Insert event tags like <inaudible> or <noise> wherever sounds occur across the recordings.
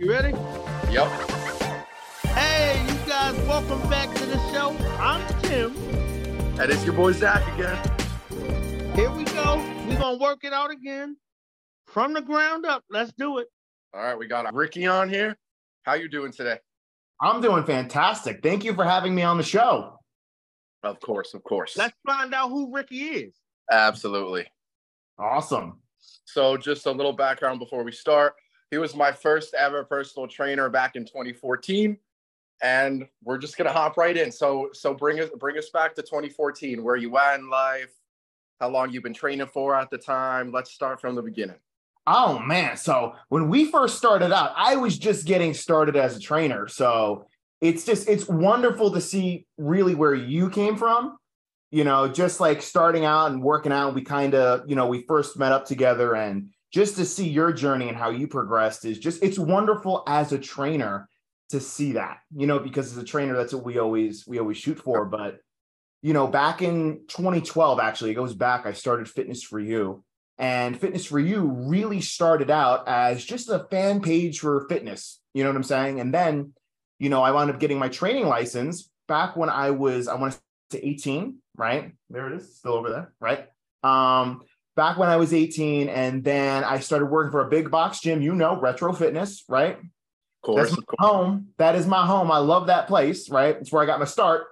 You ready? Yep. Hey, you guys, welcome back to the show. I'm Tim. And it's your boy Zach again. Here we go. We're gonna work it out again. From the ground up. Let's do it. All right, we got Ricky on here. How you doing today? I'm doing fantastic. Thank you for having me on the show. Of course, of course. Let's find out who Ricky is. Absolutely. Awesome. So, just a little background before we start. He was my first ever personal trainer back in 2014, and we're just gonna hop right in. So, so bring us bring us back to 2014. Where you at in life? How long you've been training for at the time? Let's start from the beginning. Oh man, so when we first started out, I was just getting started as a trainer. So it's just it's wonderful to see really where you came from. You know, just like starting out and working out, we kind of, you know, we first met up together and just to see your journey and how you progressed is just it's wonderful as a trainer to see that. You know, because as a trainer that's what we always we always shoot for, but you know, back in 2012 actually, it goes back I started Fitness for You and Fitness for You really started out as just a fan page for fitness. You know what I'm saying? And then, you know, I wound up getting my training license back when I was, I want to say 18, right? There it is, still over there, right? Um, back when I was 18, and then I started working for a big box gym, you know, Retro Fitness, right? Of course, That's my course. home. That is my home. I love that place, right? It's where I got my start.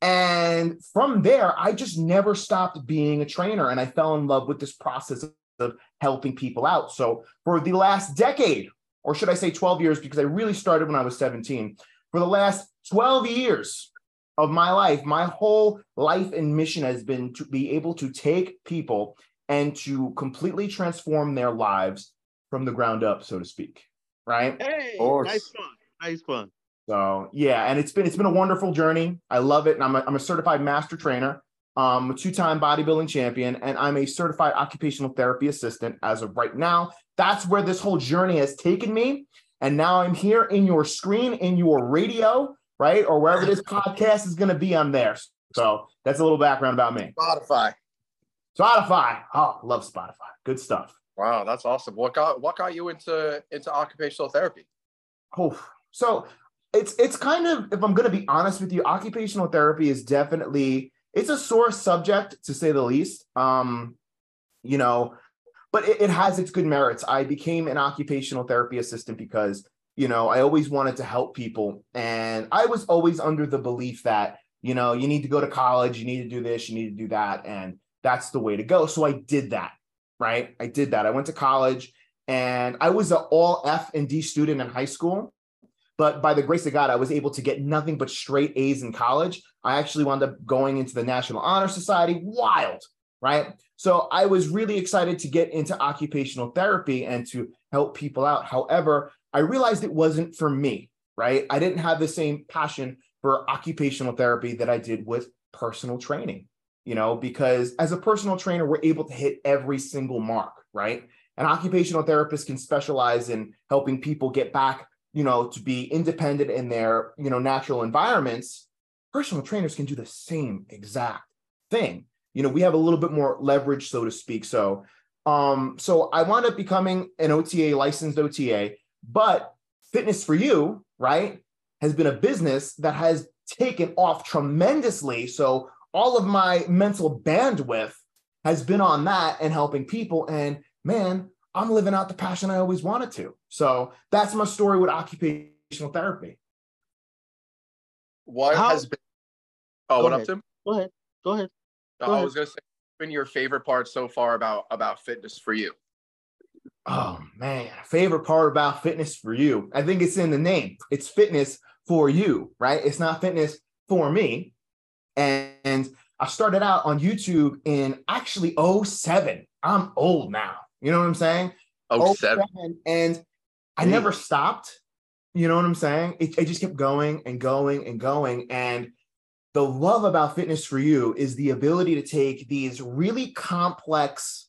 And from there, I just never stopped being a trainer. And I fell in love with this process of helping people out. So for the last decade, or should I say 12 years, because I really started when I was 17, for the last 12 years of my life, my whole life and mission has been to be able to take people and to completely transform their lives from the ground up, so to speak. Right. Hey, course. nice fun. Nice fun. So yeah, and it's been it's been a wonderful journey. I love it, and I'm a, I'm a certified master trainer, um, a two-time bodybuilding champion, and I'm a certified occupational therapy assistant as of right now. That's where this whole journey has taken me, and now I'm here in your screen, in your radio, right, or wherever this <laughs> podcast is going to be. I'm there. So that's a little background about me. Spotify. Spotify, oh, love Spotify, good stuff. Wow, that's awesome. What got what got you into into occupational therapy? Oh, so it's it's kind of if I'm going to be honest with you, occupational therapy is definitely it's a sore subject to say the least. Um, you know, but it, it has its good merits. I became an occupational therapy assistant because you know I always wanted to help people, and I was always under the belief that you know you need to go to college, you need to do this, you need to do that, and that's the way to go. So I did that. Right, I did that. I went to college, and I was an all F and D student in high school but by the grace of God, I was able to get nothing but straight A's in college. I actually wound up going into the National Honor Society. Wild, right? So I was really excited to get into occupational therapy and to help people out. However, I realized it wasn't for me, right? I didn't have the same passion for occupational therapy that I did with personal training, you know, because as a personal trainer, we're able to hit every single mark, right? An occupational therapist can specialize in helping people get back you know, to be independent in their, you know, natural environments, personal trainers can do the same exact thing. You know, we have a little bit more leverage, so to speak. So, um, so I wound up becoming an OTA, licensed OTA, but Fitness for You, right, has been a business that has taken off tremendously. So all of my mental bandwidth has been on that and helping people. And man, I'm living out the passion I always wanted to. So that's my story with occupational therapy. What How- has been Oh, Go what ahead. up, Tim? Go ahead. Go ahead. No, Go I ahead. was gonna say what's been your favorite part so far about about fitness for you. Oh man, favorite part about fitness for you. I think it's in the name. It's fitness for you, right? It's not fitness for me. And, and I started out on YouTube in actually 07. I'm old now. You know what I'm saying? Oh, seven. 07, And I Hey. never stopped. You know what I'm saying? It, it just kept going and going and going. And the love about fitness for you is the ability to take these really complex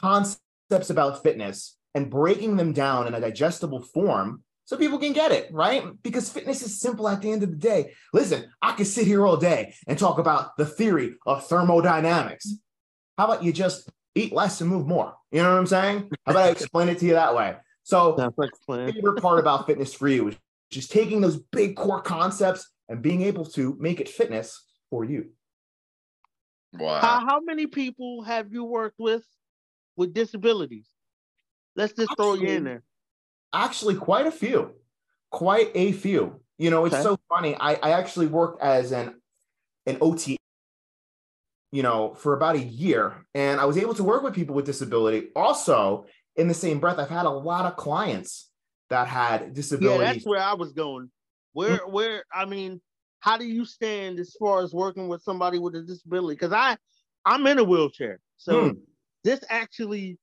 concepts about fitness and breaking them down in a digestible form so people can get it, right? Because fitness is simple at the end of the day. Listen, I could sit here all day and talk about the theory of thermodynamics. How about you just eat less and move more? You know what I'm saying? How about I explain it to you that way? So <laughs> Sounds like favorite part about fitness for you is just taking those big core concepts and being able to make it fitness for you. Wow. How, how many people have you worked with with disabilities? Let's just throw you in there. Actually, quite a few, quite a few. You know, it's Okay. so funny. I, I actually worked as an an OT, you know, for about a year, and I was able to work with people with disability. Also, in the same breath, I've had a lot of clients that had Yeah, that's where I was going. Where, where? I mean, how do you stand as far as working with somebody with a disability? Because I, I'm in a wheelchair, so Hmm. this actually,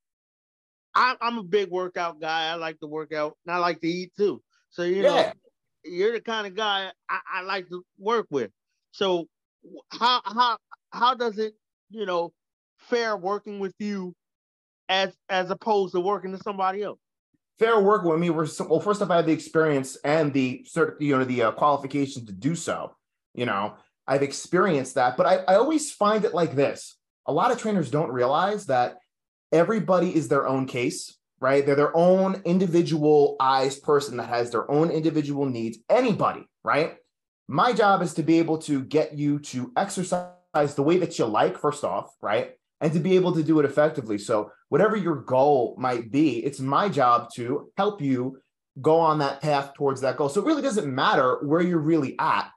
I'm, I'm a big workout guy. I like to work out, and I like to eat too. So you know, you're the kind of guy I, I like to work with. So how how how does it you know fare working with you as as opposed to working to somebody else? fair work with me. We're well. First off, I have the experience and the cert, you know, the uh, qualification to do so. You know, I've experienced that, but I, I always find it like this. A lot of trainers don't realize that everybody is their own case, right? They're their own individualized person that has their own individual needs. Anybody, right? My job is to be able to get you to exercise the way that you like, first off, right? And to be able to do it effectively. So, whatever your goal might be, it's my job to help you go on that path towards that goal. So, it really doesn't matter where you're really at,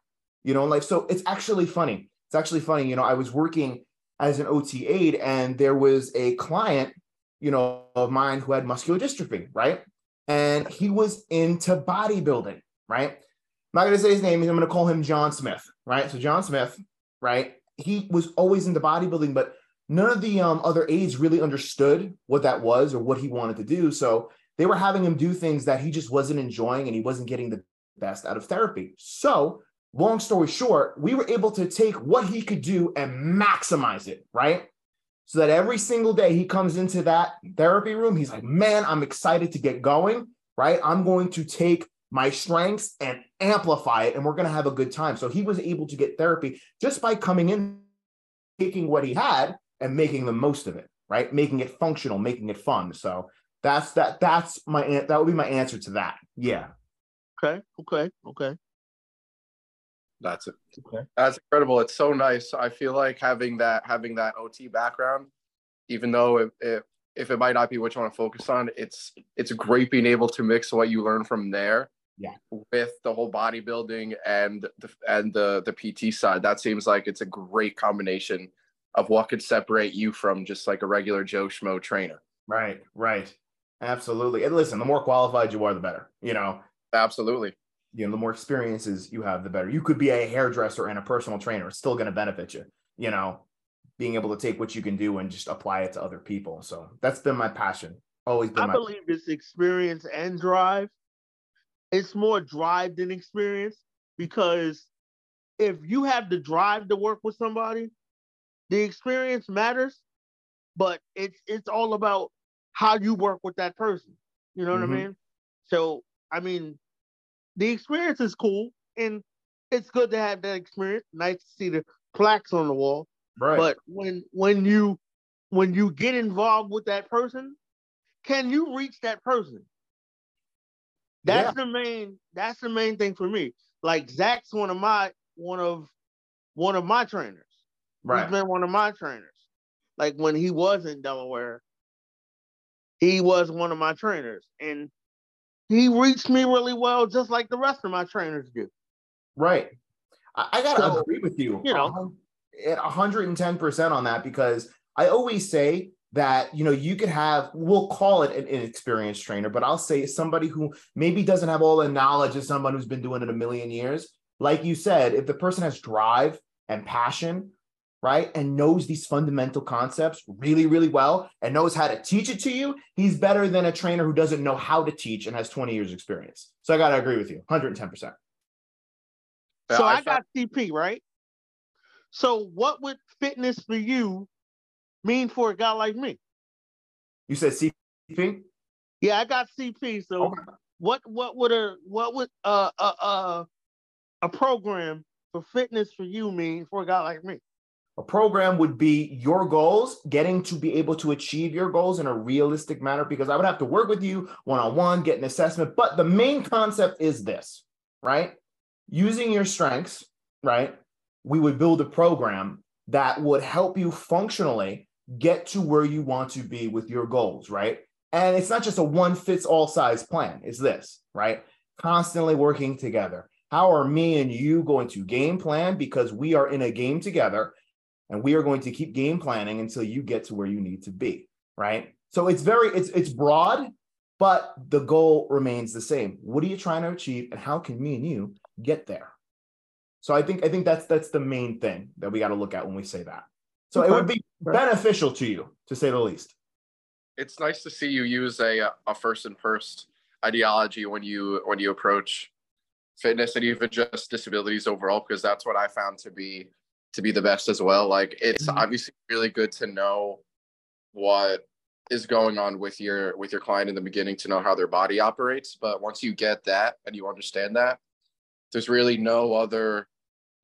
you know, like, so it's actually funny. It's actually funny. You know, I was working as an OT aide, and there was a client, you know, of mine who had muscular dystrophy, right? And he was into bodybuilding, right? I'm not going to say his name. I'm going to call him John Smith, right? So, John Smith, right? He was always into bodybuilding, but none of the um, other aides really understood what that was or what he wanted to do. So, they were having him do things that he just wasn't enjoying and he wasn't getting the best out of therapy. So, long story short, we were able to take what he could do and maximize it, right? So that every single day he comes into that therapy room, he's like, man, I'm excited to get going, right? I'm going to take my strengths and amplify it, and we're going to have a good time. So he was able to get therapy just by coming in, taking what he had and making the most of it, right? Making it functional, making it fun. So that's that. That's my that would be my answer to that. Yeah. Okay, okay, okay. That's it. Okay. That's incredible. It's so nice. I feel like having that having that OT background, even though if if, if it might not be what you want to focus on, it's it's great being able to mix what you learn from there Yeah. with the whole bodybuilding and the and the the PT side. That seems like it's a great combination of what could separate you from just like a regular Joe Schmo trainer. Right. Right. Absolutely. And listen, the more qualified you are, the better. You know, Absolutely. You know, the more experiences you have, the better. You could be a hairdresser and a personal trainer. It's still going to benefit you, you know, being able to take what you can do and just apply it to other people. So that's been my passion. Always been I my believe it's experience and drive. It's more drive than experience because if you have the drive to work with somebody, the experience matters, but it's it's all about how you work with that person. You know what Mhm. I mean? So I mean, the experience is cool and it's good to have that experience. Nice to see the plaques on the wall. right. But when when you when you get involved with that person, can you reach that person? That's the main that's the main thing for me. Like Zach's one of my one of one of my trainers. right. He's been one of my trainers. Like when he was in Delaware, he was one of my trainers. And he reached me really well, just like the rest of my trainers do. Right. I, I gotta So, agree with you. you know. Eh, at 110% on that because I always say that you know you could have we'll call it an inexperienced trainer, but I'll say somebody who maybe doesn't have all the knowledge of someone who's been doing it a million years. Like you said, if the person has drive and passion, right, and knows these fundamental concepts really, really well and knows how to teach it to you, he's better than a trainer who doesn't know how to teach and has 20 years experience. So I gotta agree with you, 110%. Yeah, so I I, got CP, right? So what would fitness for you mean for a guy like me? You said CP? Yeah, I got CP. So Okay. what what would a what would uh uh uh a program for fitness for you mean for a guy like me? A program would be your goals, getting to be able to achieve your goals in a realistic manner, because I would have to work with you one on one, get an assessment. But the main concept is this, right? Using your strengths, right? We would build a program that would help you functionally get to where you want to be with your goals, right? And it's not just a one fits all size plan, it's this, right? Constantly working together. How are me and you going to game plan? Because we are in a game together and we are going to keep game planning until you get to where you need to be, right? So it's very, it's it's broad, but the goal remains the same. What are you trying to achieve and how can me and you get there? So I think I think that's that's the main thing that we got to look at when we say that. So it would be beneficial to you, to say the least. It's nice to see you use a a first and first ideology when you when you approach fitness and even just disabilities overall, because that's what I found to be to be the best as well. Like it's mm-hmm. obviously really good to know what is going on with your with your client in the beginning to know how their body operates but once you get that and you understand that there's really no other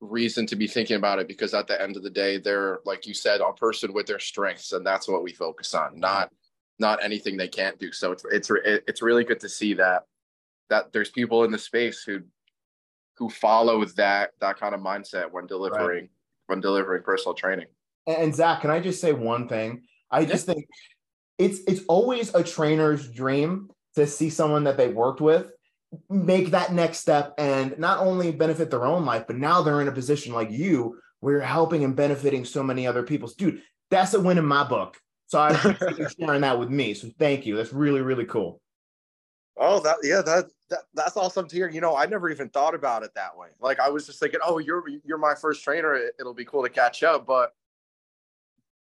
reason to be thinking about it because at the end of the day they're like you said a person with their strengths and that's what we focus on not not anything they can't do so it's it's it's really good to see that that there's people in the space who who follow that that kind of mindset when delivering right. When delivering personal training and zach can i just say one thing i just think it's it's always a trainer's dream to see someone that they worked with make that next step and not only benefit their own life, but now they're in a position like you where you're helping and benefiting so many other people's. Dude, that's a win in my book. So I appreciate you <laughs> sharing that with me. So thank you. That's really, really cool. Oh, that yeah, that, that that's awesome to hear. You know, I never even thought about it that way. Like I was just thinking, oh, you're you're my first trainer. It'll be cool to catch up, but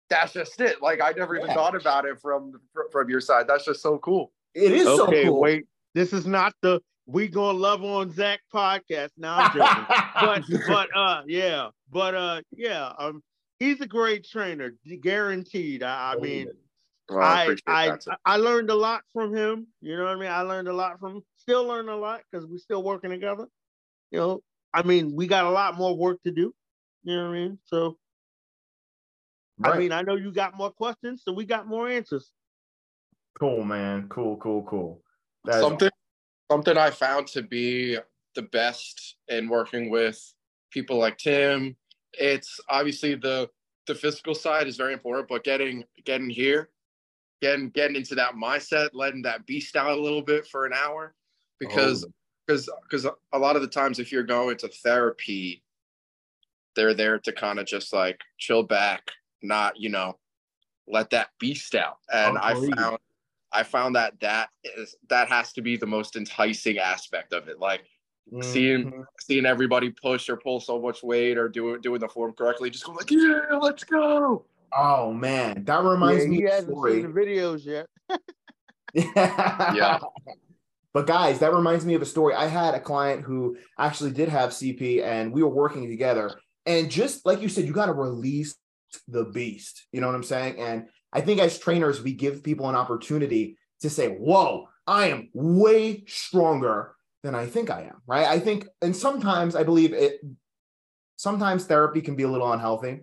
that's just it. Like I never yeah. even thought about it from from your side. That's just so cool. It is okay, so cool. Wait, this is not the we gonna love on Zach podcast. Now I'm joking, <laughs> but but uh yeah, but uh yeah, um, he's a great trainer, guaranteed. I, I oh, mean, well, I I, I, I learned a lot from him. You know what I mean? I learned a lot from him. Still learn a lot because we're still working together. You know, I mean, we got a lot more work to do. You know what I mean? So, right. I mean, I know you got more questions, so we got more answers. Cool, man. Cool, cool, cool. That's Something something I found to be the best in working with people like Tim. It's obviously the the physical side is very important, but getting getting here, getting getting into that mindset, letting that beast out a little bit for an hour, because because oh. because a lot of the times if you're going to therapy, they're there to kind of just like chill back, not you know, let that beast out. And oh, I found I found that that is that has to be the most enticing aspect of it. Like mm-hmm. seeing seeing everybody push or pull so much weight or doing doing the form correctly, just go like, yeah, let's go. Oh man, that reminds yeah, me. He hasn't seen the videos yet. <laughs> yeah. But guys, that reminds me of a story. I had a client who actually did have CP, and we were working together. And just like you said, you got to release the beast. You know what I'm saying? And I think as trainers, we give people an opportunity to say, whoa, I am way stronger than I think I am, right? I think, and sometimes I believe it, sometimes therapy can be a little unhealthy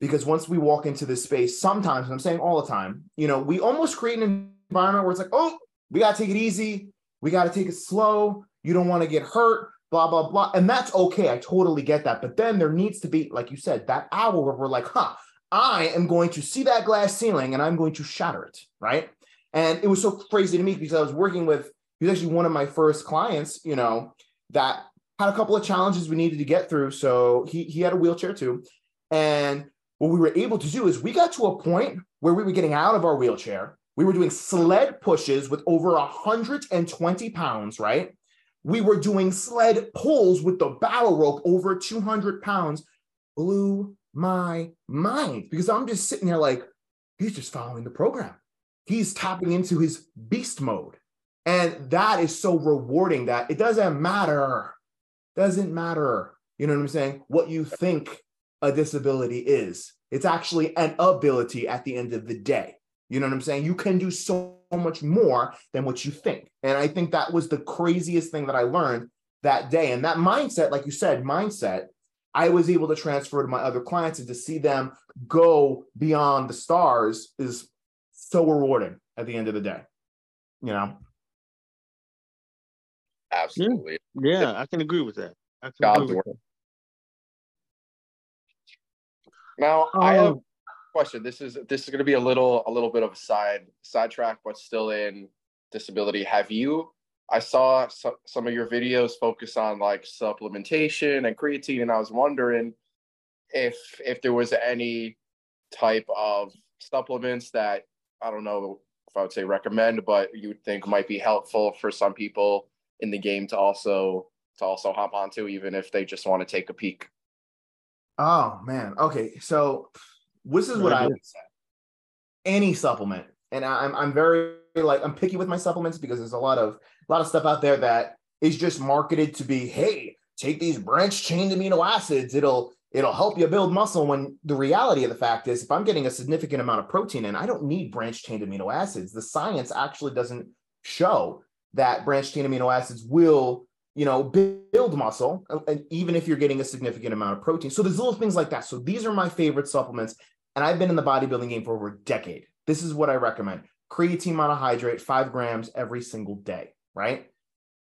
because once we walk into this space, sometimes, I'm saying all the time, you know, we almost create an environment where it's like, oh, we got to take it easy. We got to take it slow. You don't want to get hurt, blah, blah, blah. And that's okay. I totally get that. But then there needs to be, like you said, that hour where we're like, huh, I am going to see that glass ceiling and I'm going to shatter it, right? And it was so crazy to me because I was working with, he was actually one of my first clients, you know, that had a couple of challenges we needed to get through. So he, he had a wheelchair too. And what we were able to do is we got to a point where we were getting out of our wheelchair. We were doing sled pushes with over 120 pounds, right? We were doing sled pulls with the battle rope over 200 pounds. Blew my mind because I'm just sitting there like, he's just following the program. He's tapping into his beast mode. And that is so rewarding that it doesn't matter. Doesn't matter. You know what I'm saying? What you think a disability is. It's actually an ability at the end of the day. You know what I'm saying? You can do so much more than what you think. And I think that was the craziest thing that I learned that day. And that mindset, like you said, mindset I was able to transfer to my other clients and to see them go beyond the stars is so rewarding at the end of the day. You know? Absolutely. Yeah, I can agree with that. I can agree with work. that. Now I have Um, a question. This is this is going to be a little a little bit of a side sidetrack, but still in disability. Have you? I saw so, some of your videos focus on like supplementation and creatine, and I was wondering if if there was any type of supplements that I don't know if I would say recommend, but you would think might be helpful for some people in the game to also to also hop onto, even if they just want to take a peek. Oh man. Okay. So this is what I would say. Any supplement. And I'm I'm very like I'm picky with my supplements because there's a lot of a lot of stuff out there that is just marketed to be, hey, take these branched chain amino acids. It'll it'll help you build muscle. When the reality of the fact is if I'm getting a significant amount of protein and I don't need branched chain amino acids, the science actually doesn't show that branched chain amino acids will you know, build muscle, and even if you're getting a significant amount of protein. So there's little things like that. So these are my favorite supplements, and I've been in the bodybuilding game for over a decade. This is what I recommend: creatine monohydrate, five grams every single day. Right.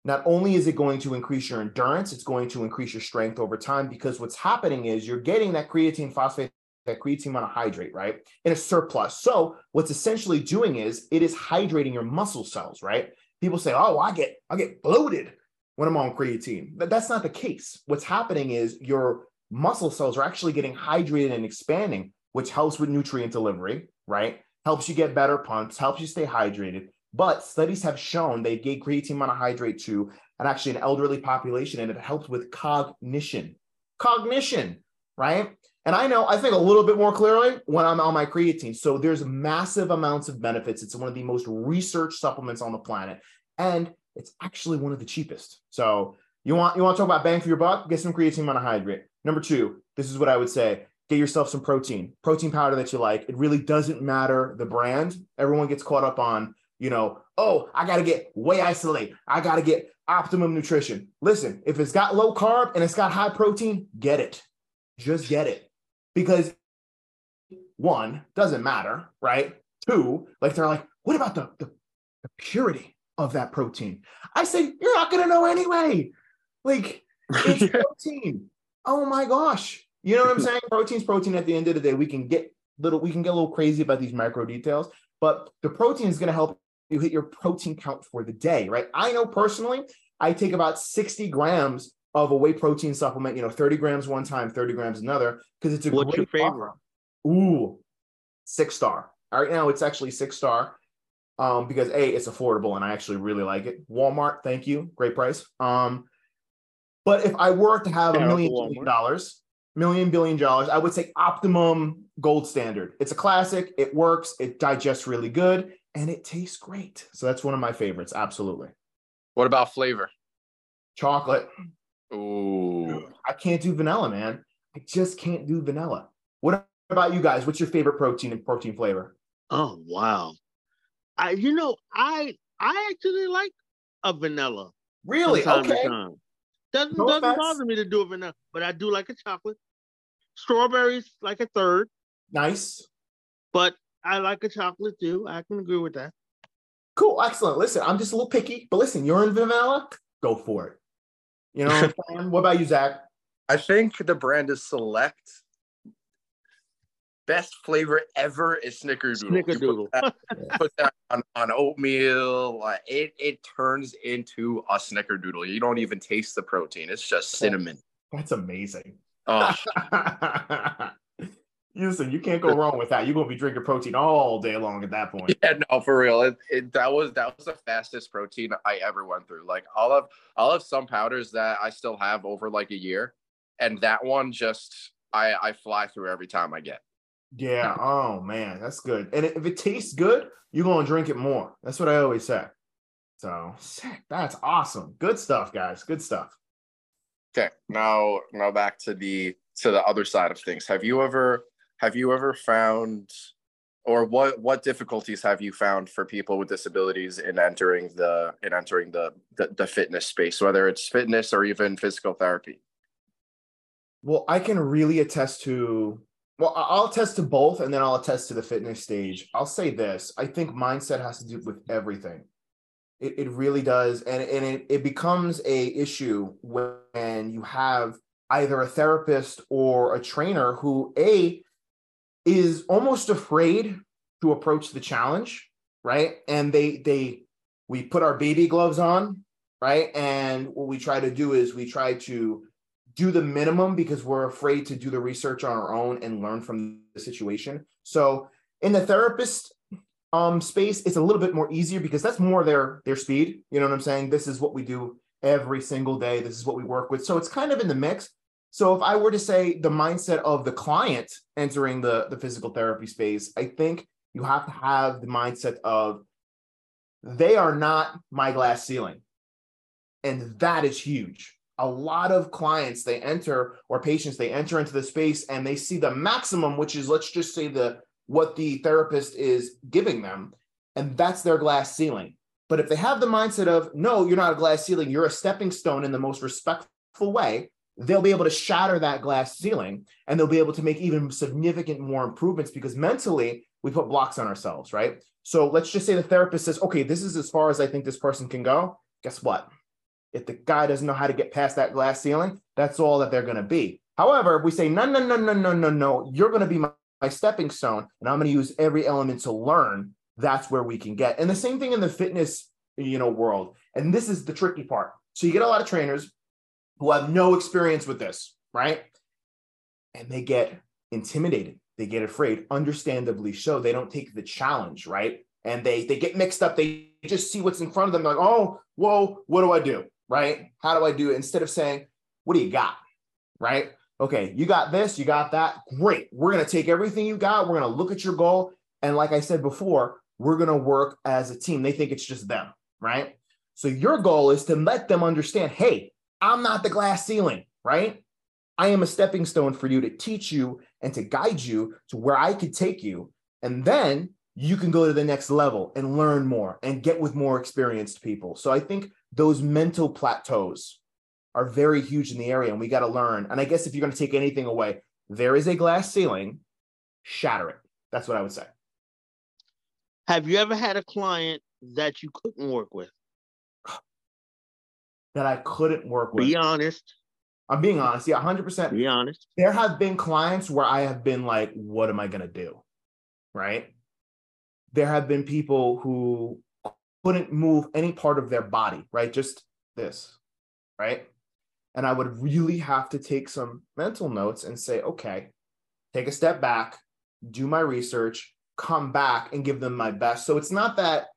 Not only is it going to increase your endurance, it's going to increase your strength over time because what's happening is you're getting that creatine phosphate, that creatine monohydrate, right, in a surplus. So what's essentially doing is it is hydrating your muscle cells, right? People say, "Oh, I get I get bloated." when I'm on creatine. But that's not the case. What's happening is your muscle cells are actually getting hydrated and expanding, which helps with nutrient delivery, right? Helps you get better pumps, helps you stay hydrated. But studies have shown they gave creatine monohydrate to and actually an elderly population, and it helped with cognition. Cognition, right? And I know I think a little bit more clearly when I'm on my creatine. So there's massive amounts of benefits. It's one of the most researched supplements on the planet. And it's actually one of the cheapest. So you want you want to talk about bang for your buck? Get some creatine monohydrate. Number two, this is what I would say: get yourself some protein, protein powder that you like. It really doesn't matter the brand. Everyone gets caught up on, you know, oh, I got to get whey isolate. I got to get optimum nutrition. Listen, if it's got low carb and it's got high protein, get it. Just get it because one doesn't matter, right? Two, like they're like, what about the, the, the purity of that protein? I say, you're not gonna know anyway. Like, it's <laughs> protein. Oh my gosh. You know what I'm saying? Protein's protein at the end of the day. We can get little, we can get a little crazy about these micro details, but the protein is gonna help you hit your protein count for the day, right? I know personally, I take about 60 grams of a whey protein supplement, you know, 30 grams one time, 30 grams another, because it's a What's your great favorite? buffer. Ooh, six star. All right, now it's actually six star um, because A, it's affordable and I actually really like it. Walmart, thank you. Great price. Um, but if I were to have a million dollars, million billion dollars, I would say optimum gold standard. It's a classic, it works, it digests really good, and it tastes great. So that's one of my favorites, absolutely. What about flavor? Chocolate. Ooh. I can't do vanilla, man. I just can't do vanilla. What about you guys? What's your favorite protein and protein flavor? Oh wow. I you know, I I actually like a vanilla Really? from Okay. Doesn't No doesn't offense. bother me to do a vanilla, but I do like a chocolate. Strawberries like a third, Nice. but I like a chocolate too. I can agree with that. Cool. Excellent. Listen, I'm just a little picky, but listen, you're in vanilla, go for it. You know what I'm <laughs> saying? What about you, Zach? I think the brand is Select. Best flavor ever is Snickerdoodle. You put Snickerdoodle. that- Put that on, on oatmeal. Like it, it turns into a Snickerdoodle. You don't even taste the protein. It's just cinnamon. That's amazing. Oh, <laughs> Listen, you can't go wrong with that. You're gonna be drinking protein all day long at that point. yeah, no, for real. It, it that was that was the fastest protein I ever went through. Like I'll have I'll have some powders that I still have over like a year, and that one just I I fly through every time I get. Yeah. Oh man, that's good. And if it tastes good, you're gonna drink it more. That's what I always say. So sick. That's awesome. Good stuff, guys. Good stuff. Okay, now now back to the to the other side of things. Have you ever have you ever found or what what difficulties have you found for people with disabilities in entering the in entering the the, the fitness space, whether it's fitness or even physical therapy? Well, I can really attest to well, I'll attest to both and then I'll attest to the fitness stage. I'll say this. I think mindset has to do with everything. It, it really does. And, and it, it becomes a issue when you have either a therapist or a trainer who a is almost afraid to approach the challenge, right? And they they we put our baby gloves on, right? And what we try to do is we try to do the minimum because we're afraid to do the research on our own and learn from the situation. So in the therapist um, space, it's a little bit more easier because that's more their their speed. You know what I'm saying? This is what we do every single day. This is what we work with. So it's kind of in the mix. So if I were to say the mindset of the client entering the, the physical therapy space, I think you have to have the mindset of they are not my glass ceiling. And that is huge a lot of clients they enter or patients they enter into the space and they see the maximum which is let's just say the what the therapist is giving them and that's their glass ceiling. But if they have the mindset of no you're not a glass ceiling you're a stepping stone in the most respectful way they'll be able to shatter that glass ceiling and they'll be able to make even significant more improvements because mentally we put blocks on ourselves right? So let's just say the therapist says okay this is as far as i think this person can go. Guess what? If the guy doesn't know how to get past that glass ceiling, that's all that they're going to be. However, if we say, no, no, no, no, no, no, no, you're going to be my, stepping stone, and I'm going to use every element to learn, that's where we can get. And the same thing in the fitness, you know, world. And this is the tricky part. So you get a lot of trainers who have no experience with this, right? And they get intimidated. They get afraid, understandably so. They don't take the challenge, right? And they they get mixed up. They just see what's in front of them. They're like, oh, whoa, what do I do? right? How do I do it? Instead of saying, what do you got? Right? Okay, you got this, you got that. Great. We're going to take everything you got. We're going to look at your goal. And like I said before, we're going to work as a team. They think it's just them, right? So your goal is to let them understand hey, I'm not the glass ceiling, right? I am a stepping stone for you to teach you and to guide you to where I could take you. And then you can go to the next level and learn more and get with more experienced people. So I think those mental plateaus are very huge in the area and we got to learn. And I guess if you're going to take anything away, there is a glass ceiling, shatter it. That's what I would say. Have you ever had a client that you couldn't work with? <gasps> That I couldn't work with. Be honest. I'm being honest. Yeah, 100%. Be honest. There have been clients where I have been like, what am I going to do? Right. There have been people who couldn't move any part of their body, right? Just this, right? And I would really have to take some mental notes and say, okay, take a step back, do my research, come back and give them my best. So it's not that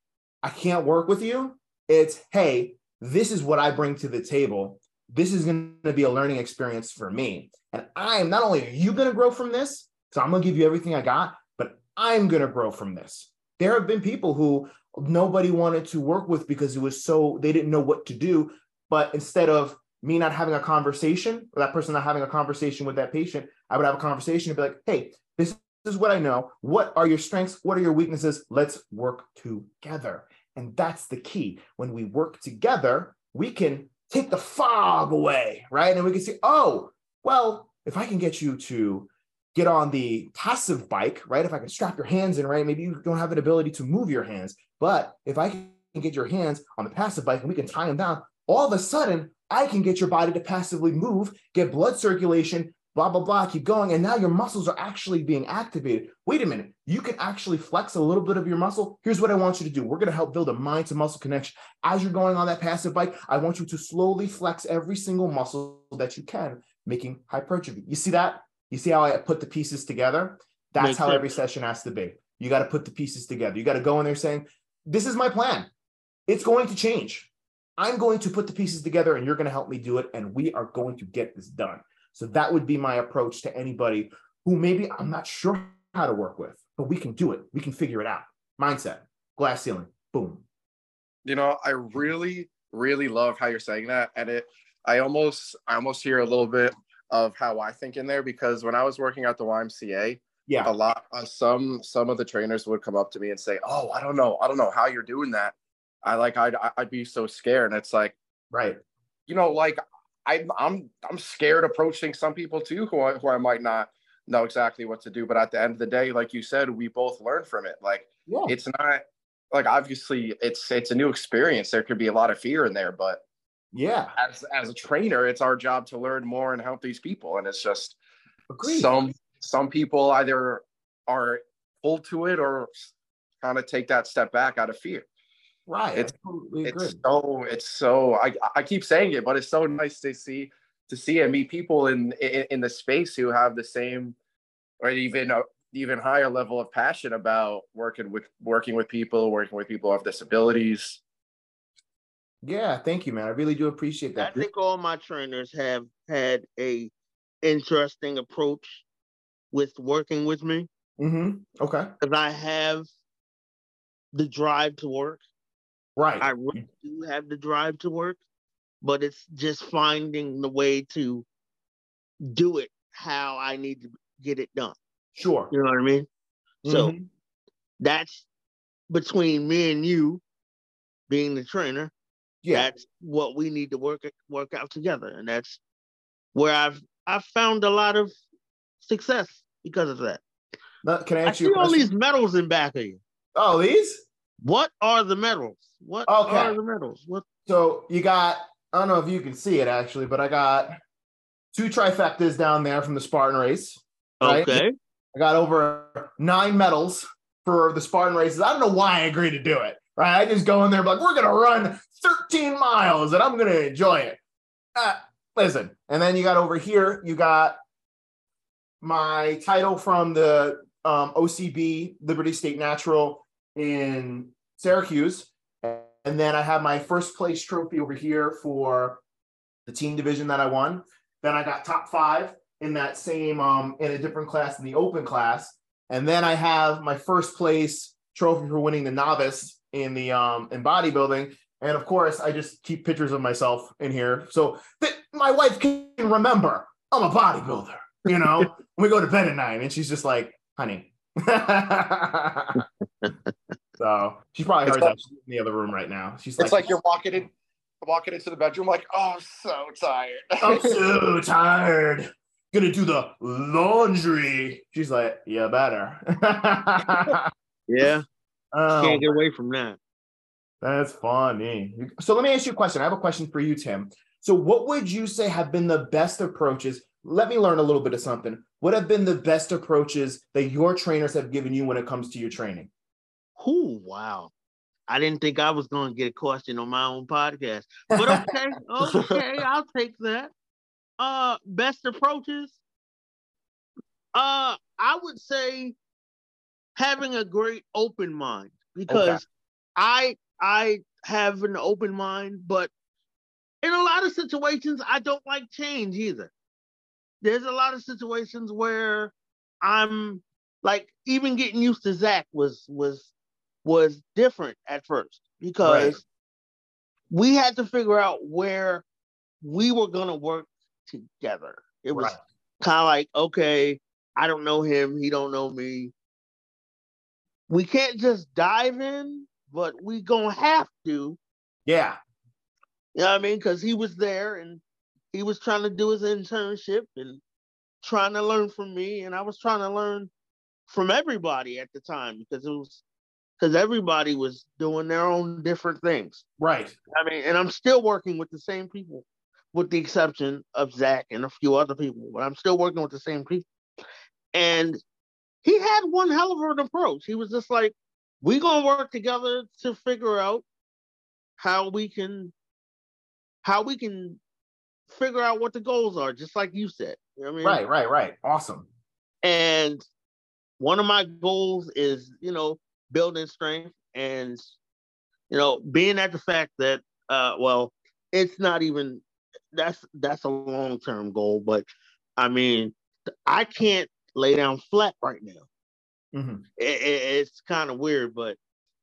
I can't work with you. It's, hey, this is what I bring to the table. This is going to be a learning experience for me. And I am not only are you going to grow from this, so I'm going to give you everything I got, but I'm going to grow from this. There have been people who nobody wanted to work with because it was so they didn't know what to do. But instead of me not having a conversation, or that person not having a conversation with that patient, I would have a conversation and be like, hey, this is what I know. What are your strengths? What are your weaknesses? Let's work together. And that's the key. When we work together, we can take the fog away, right? And we can say, oh, well, if I can get you to get on the passive bike, right? If I can strap your hands in, right? Maybe you don't have an ability to move your hands. But if I can get your hands on the passive bike and we can tie them down, all of a sudden I can get your body to passively move, get blood circulation, blah, blah, blah, keep going. And now your muscles are actually being activated. Wait a minute, you can actually flex a little bit of your muscle. Here's what I want you to do we're going to help build a mind to muscle connection. As you're going on that passive bike, I want you to slowly flex every single muscle that you can, making hypertrophy. You see that? You see how I put the pieces together? That's Makes how sense. every session has to be. You got to put the pieces together. You got to go in there saying, this is my plan. It's going to change. I'm going to put the pieces together and you're going to help me do it. And we are going to get this done. So that would be my approach to anybody who maybe I'm not sure how to work with, but we can do it. We can figure it out. Mindset, glass ceiling, boom. You know, I really, really love how you're saying that. And it, I almost, I almost hear a little bit of how I think in there because when I was working at the YMCA, yeah a lot uh, some some of the trainers would come up to me and say oh i don't know i don't know how you're doing that i like i'd i'd be so scared and it's like right you know like I'm I'm I'm scared approaching some people too who I, who I might not know exactly what to do. But at the end of the day, like you said, we both learn from it. Like Yeah. it's not like obviously it's it's a new experience. There could be a lot of fear in there, but Yeah. as as a trainer, it's our job to learn more and help these people. And it's just Agreed. some some people either are pulled to it or kind of take that step back out of fear. Right. it's- I totally agree. It's so it's so I I keep saying it, but it's so nice to see to see and meet people in in, in the space who have the same or even a even higher level of passion about working with working with people, working with people who have disabilities. Yeah, thank you, man. I really do appreciate that. I think all my trainers have had a interesting approach with working with me Mm-hmm. Okay. because I have the drive to work. Right. I really do have the drive to work, but it's just finding the way to do it how I need to get it done. sure. You know what I mean? So Mhm. that's between me and you being the trainer. yeah. That's what we need to work work out together, and that's where I've I've found a lot of success because of that. Now, can I I ask see you a all these medals in back of you. Oh, these? What are the medals? What Okay. are the medals? What? So you got, I don't know if you can see it actually, but I got two trifectas down there from the Spartan race. Right. Okay. I got over nine medals for the Spartan races. I don't know why I agreed to do it. Right. I just go in there like, we're gonna run 13 miles and I'm gonna enjoy it. Uh, listen, and then you got over here, you got my title from the um, OCB Liberty State Natural in Syracuse. And then I have my first place trophy over here for the team division that I won. Then I got top five in that same um in a different class in the open class. And then I have my first place trophy for winning the novice in the um in bodybuilding. And of course, I just keep pictures of myself in here so that my wife can remember I'm a bodybuilder. You know, <laughs> we go to bed at nine, and she's just like, "Honey." <laughs> <laughs> so she's probably It's heard like- that She's in the other room right now. She's It's like you're walking in walking into the bedroom like, oh, <laughs> I'm so tired. I'm so tired. Gonna do the laundry. She's like, yeah, better. <laughs> Yeah. oh, Can't get away from that. that's funny. So let me ask you a question. I have a question for you, Tim. So, what would you say have been the best approaches? Let me learn a little bit of something. What have been the best approaches that your trainers have given you when it comes to your training? Ooh, wow. I didn't think I was going to get a question on my own podcast, but okay, <laughs> okay, I'll take that. Uh, best approaches. Uh, I would say having a great open mind because I I have an open mind, but in a lot of situations I don't like change either. There's a lot of situations where I'm like even getting used to Zach was was was different at first because Right. we had to figure out where we were gonna work together. It was Right. kind of like, okay, I don't know him, he don't know me. We can't just dive in, but we gonna have to. Yeah. You know what I mean? Because he was there and he was trying to do his internship and trying to learn from me, and I was trying to learn from everybody at the time because it was because everybody was doing their own different things. Right. I mean, and I'm still working with the same people, with the exception of Zach and a few other people, but I'm still working with the same people. And he had one hell of an approach. He was just like, we're gonna work together to figure out how we can, how we can figure out what the goals are, just like you said." You know what I mean? Right. Right. Right. Awesome. And one of my goals is, you know, building strength and, you know, being at the fact that, uh, well, it's not even that's that's a long term goal, but I mean, I can't lay down flat right now. Mhm. It, it- it's kind of weird, but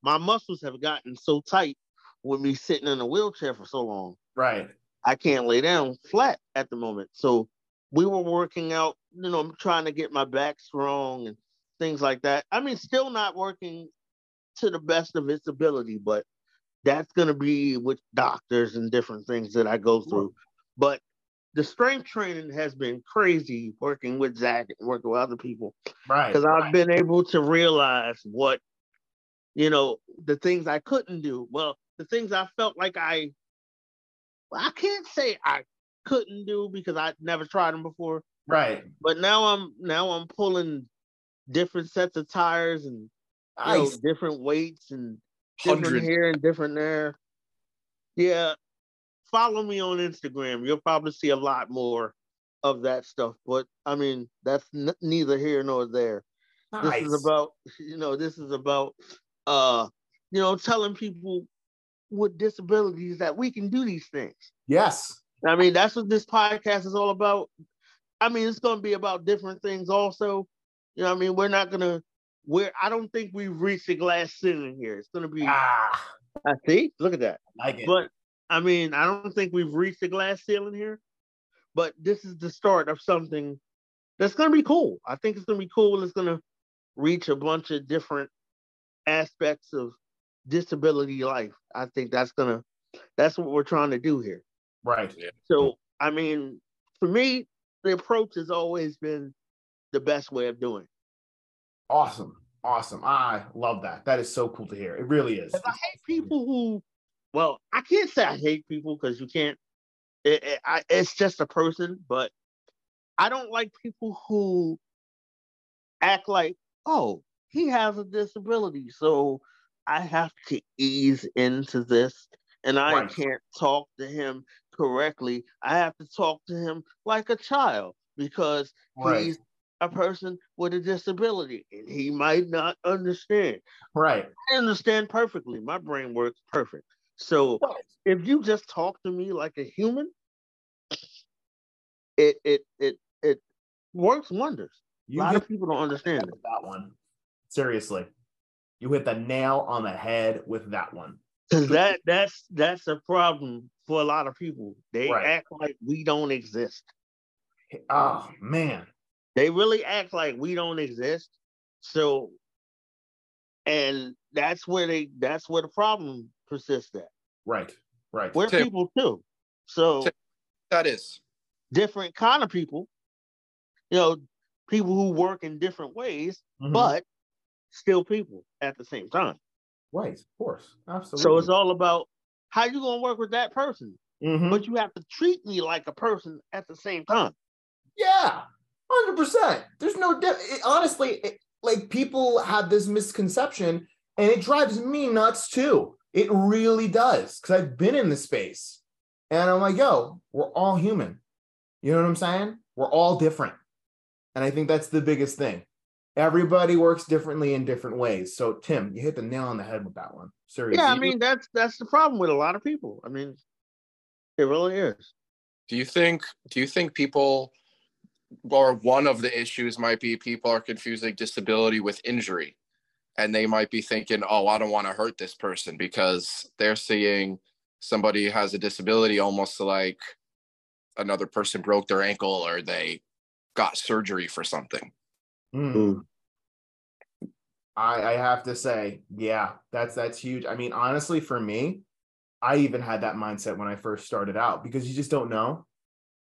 my muscles have gotten so tight with me sitting in a wheelchair for so long. Right. I can't lay down flat at the moment. So we were working out, you know, I'm trying to get my back strong and things like that. I mean, still not working to the best of its ability, but that's going to be with doctors and different things that I go through. But the strength training has been crazy working with Zach and working with other people. Right. Because I've been able to realize what, you know, the things I couldn't do. Well, the things I felt like I, well, I can't say I couldn't do because I never tried them before. Right. But now I'm now I'm pulling different sets of tires and know, different weights and different here and different there. Yeah, follow me on Instagram. You'll probably see a lot more of that stuff. But I mean, that's n- neither here nor there. Nice. This is about <laughs> you know, this is about uh, you know, telling people with disabilities that we can do these things. yes. I mean, that's what this podcast is all about. I mean, it's going to be about different things also. You know, what I mean, we're not going to. We're. I don't think we've reached the glass ceiling here. It's going to be. Ah, I see. Look at that. like it. But I mean, I don't think we've reached the glass ceiling here. But this is the start of something that's going to be cool. I think it's going to be cool. It's going to reach a bunch of different aspects of disability life. I think that's going to. That's what we're trying to do here. right. So, I mean, for me, the approach has always been the best way of doing. it. Awesome. Awesome. I love that. That is so cool to hear. It really is. I hate people who, well, I can't say I hate people because you can't. It, it, I, it's just a person, but I don't like people who act like, oh, he has a disability, so I have to ease into this, and I Right. can't talk to him correctly. I have to talk to him like a child because Right. he's a person with a disability and he might not understand. Right. I understand perfectly. My brain works perfect. So if you just talk to me like a human, it it it it works wonders. A lot of people don't understand it. that one. Seriously. You hit the nail on the head with that one. Because that that's that's a problem for a lot of people. They Right. act like we don't exist. Oh man. They really act like we don't exist. So and that's where they that's where the problem persists at. Right. Right. We're Tim. people too. So Tim. That is. different kind of people, you know, people who work in different ways, Mhm. but still people at the same time. right, of course. Absolutely. So it's all about how you gonna work with that person, Mhm. but you have to treat me like a person at the same time. Yeah, hundred percent. There's no di- it, honestly, it, like people have this misconception, and it drives me nuts too. It really does because I've been in the space, and I'm like, yo, we're all human. You know what I'm saying? We're all different, and I think that's the biggest thing. Everybody works differently in different ways. So Tim, you hit the nail on the head with that one. Seriously. Yeah, I mean that's that's the problem with a lot of people. I mean, it really is. Do you think do you think people or one of the issues might be people are confusing disability with injury and they might be thinking, "Oh, I don't want to hurt this person because they're seeing somebody has a disability almost like another person broke their ankle or they got surgery for something." Mm. I, I have to say, yeah, that's that's huge. I mean, honestly, for me, I even had that mindset when I first started out because you just don't know.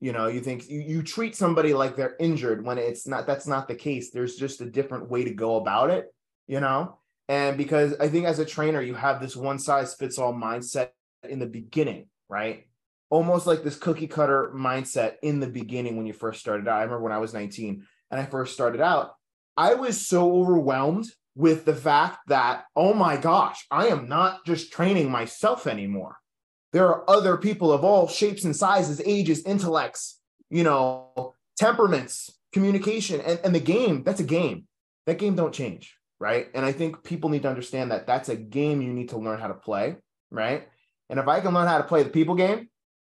You know, you think you, you treat somebody like they're injured when it's not. That's not the case. There's just a different way to go about it. You know, and because I think as a trainer, you have this one size fits all mindset in the beginning, right? Almost like this cookie cutter mindset in the beginning when you first started out. I remember when I was 19 and I first started out, I was so overwhelmed with the fact that, oh my gosh, I am not just training myself anymore. There are other people of all shapes and sizes, ages, intellects, you know, temperaments, communication, and, and the game, that's a game. That game don't change, right? And I think people need to understand that that's a game you need to learn how to play, right? And if I can learn how to play the people game,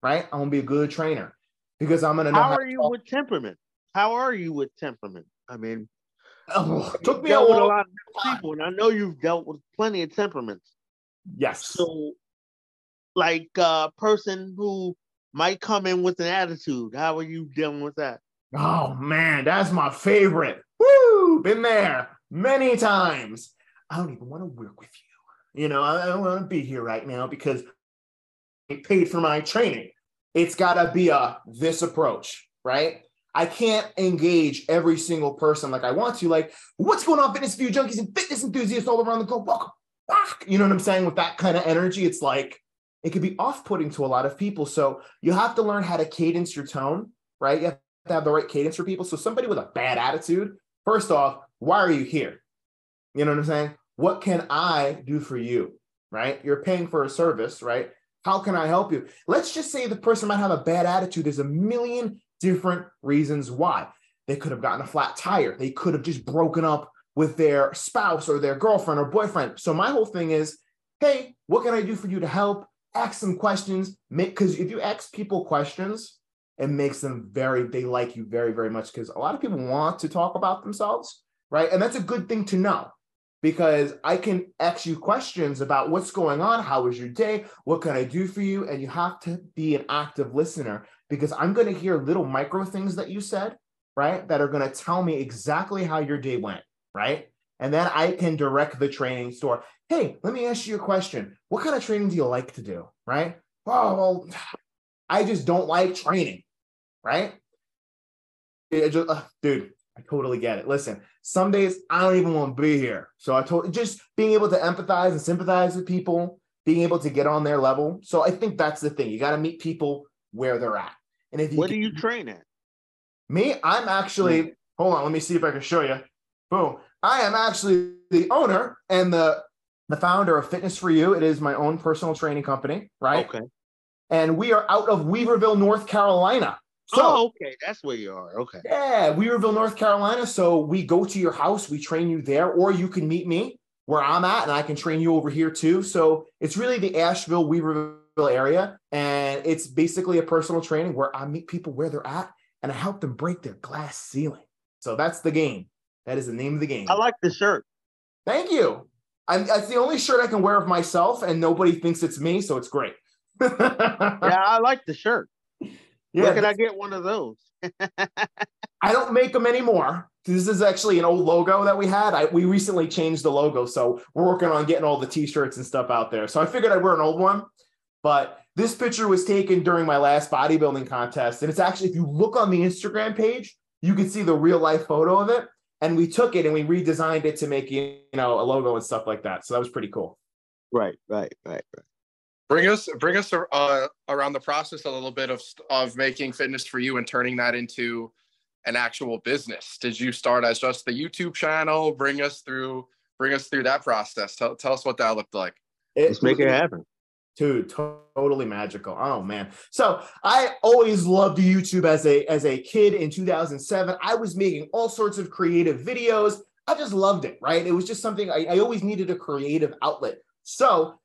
right, I'm gonna be a good trainer because I'm gonna know How how are you with temperament? How are you with temperament? I mean, Oh, <laughs> you've took me a with a lot of people, and I know you've dealt with plenty of temperaments. Yes. So, like a person who might come in with an attitude, how are you dealing with that? Oh man, that's my favorite. Woo! Been there many times. I don't even want to work with you. You know, I don't want to be here right now because I paid for my training. It's got to be a this approach, right? I can't engage every single person like I want to. Like, what's going on, fitness view junkies and fitness enthusiasts all around the globe? Welcome back. You know what I'm saying? With that kind of energy, it's like it could be off-putting to a lot of people. So you have to learn how to cadence your tone, right? You have to have the right cadence for people. So somebody with a bad attitude, first off, why are you here? You know what I'm saying? What can I do for you? Right? You're paying for a service, right? How can I help you? Let's just say the person might have a bad attitude. There's a million different reasons why. They could have gotten a flat tire. They could have just broken up with their spouse or their girlfriend or boyfriend. So my whole thing is, hey, what can I do for you to help? Ask some questions. Because if you ask people questions, it makes them very, they like you very, very much because a lot of people want to talk about themselves, right? And that's a good thing to know because I can ask you questions about what's going on, how was your day, what can I do for you, and you have to be an active listener because I'm going to hear little micro things that you said, right, that are going to tell me exactly how your day went, right? And then I can direct the training store. Hey, let me ask you a question. What kind of training do you like to do, right? Oh, well, I just don't like training, right? Just, uh, dude, I totally get it. Listen, some days I don't even want to be here. So I told just being able to empathize and sympathize with people, being able to get on their level. So I think that's the thing. You got to meet people where they're at. And if you where do you train at? Me, I'm actually, hold on, let me see if I can show you. Boom. I am actually the owner and the the founder of Fitness for You. It is my own personal training company, right? Okay. And we are out of Weaverville, North Carolina. So, oh, okay, that's where you are. Okay. Yeah, Weaverville, North Carolina. So we go to your house, we train you there, or you can meet me where I'm at, and I can train you over here too. So it's really the Asheville, Weaverville area, and it's basically a personal training where I meet people where they're at, and I help them break their glass ceiling. So that's the game. That is the name of the game. I like the shirt. Thank you. I'm, that's the only shirt I can wear of myself, and nobody thinks it's me, so it's great. <laughs> yeah, I like the shirt. Yeah, Where can I get one of those? <laughs> I don't make them anymore. This is actually an old logo that we had. I, we recently changed the logo, so we're working on getting all the t-shirts and stuff out there. So I figured I'd wear an old one, but this picture was taken during my last bodybuilding contest, and it's actually if you look on the Instagram page, you can see the real life photo of it. And we took it and we redesigned it to make you know a logo and stuff like that. So that was pretty cool. Right, right, right, right. Bring us bring us uh, around the process a little bit of of making fitness for you and turning that into an actual business. Did you start as just the YouTube channel? Bring us through bring us through that process. Tell tell us what that looked like. Let's make it happen. Dude, totally magical. Oh man. So I always loved YouTube as a as a kid in 2007. I was making all sorts of creative videos. I just loved it, right? It was just something I, I always needed a creative outlet. So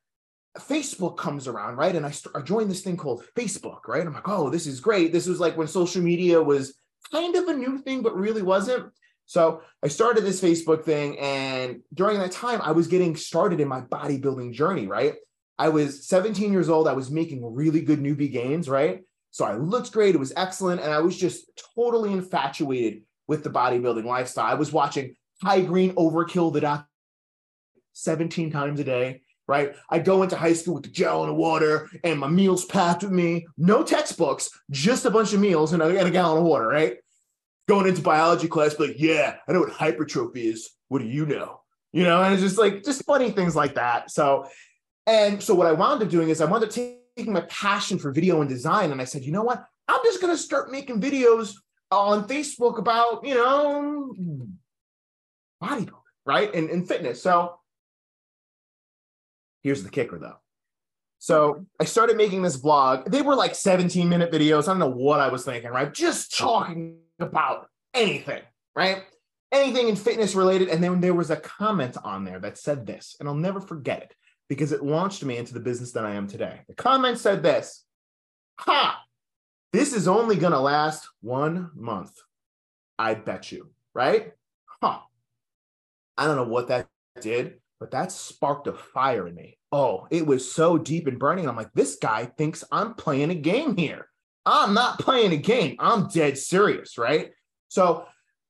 Facebook comes around, right? And I, st- I joined this thing called Facebook, right? I'm like, oh, this is great. This was like when social media was kind of a new thing, but really wasn't. So I started this Facebook thing. And during that time, I was getting started in my bodybuilding journey, right? I was 17 years old. I was making really good newbie gains, right? So I looked great. It was excellent. And I was just totally infatuated with the bodybuilding lifestyle. I was watching Kai Greene Overkill the doc 17 times a day right? I go into high school with the gel and the water and my meals packed with me, no textbooks, just a bunch of meals and a, gallon of water, right? Going into biology class, like, yeah, I know what hypertrophy is. What do you know? You know, and it's just like just funny things like that. So, and so what I wound up doing is I wound up taking my passion for video and design, and I said, you know what? I'm just gonna start making videos on Facebook about, you know, bodybuilding, right? And, and fitness. So Here's the kicker though. So I started making this vlog. They were like 17 minute videos. I don't know what I was thinking, right? Just talking about anything, right? Anything in fitness related. And then there was a comment on there that said this, and I'll never forget it because it launched me into the business that I am today. The comment said this Ha! This is only going to last one month. I bet you, right? Huh. I don't know what that did, but that sparked a fire in me. Oh, it was so deep and burning. I'm like, this guy thinks I'm playing a game here. I'm not playing a game. I'm dead serious, right? So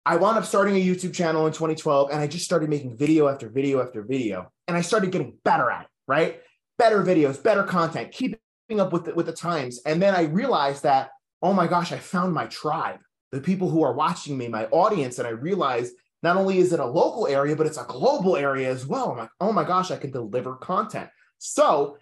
I wound up starting a YouTube channel in 2012 and I just started making video after video after video. And I started getting better at it, right? Better videos, better content, keeping up with the, with the times. And then I realized that, oh my gosh, I found my tribe, the people who are watching me, my audience. And I realized not only is it a local area, but it's a global area as well. I'm like, oh my gosh, I can deliver content. So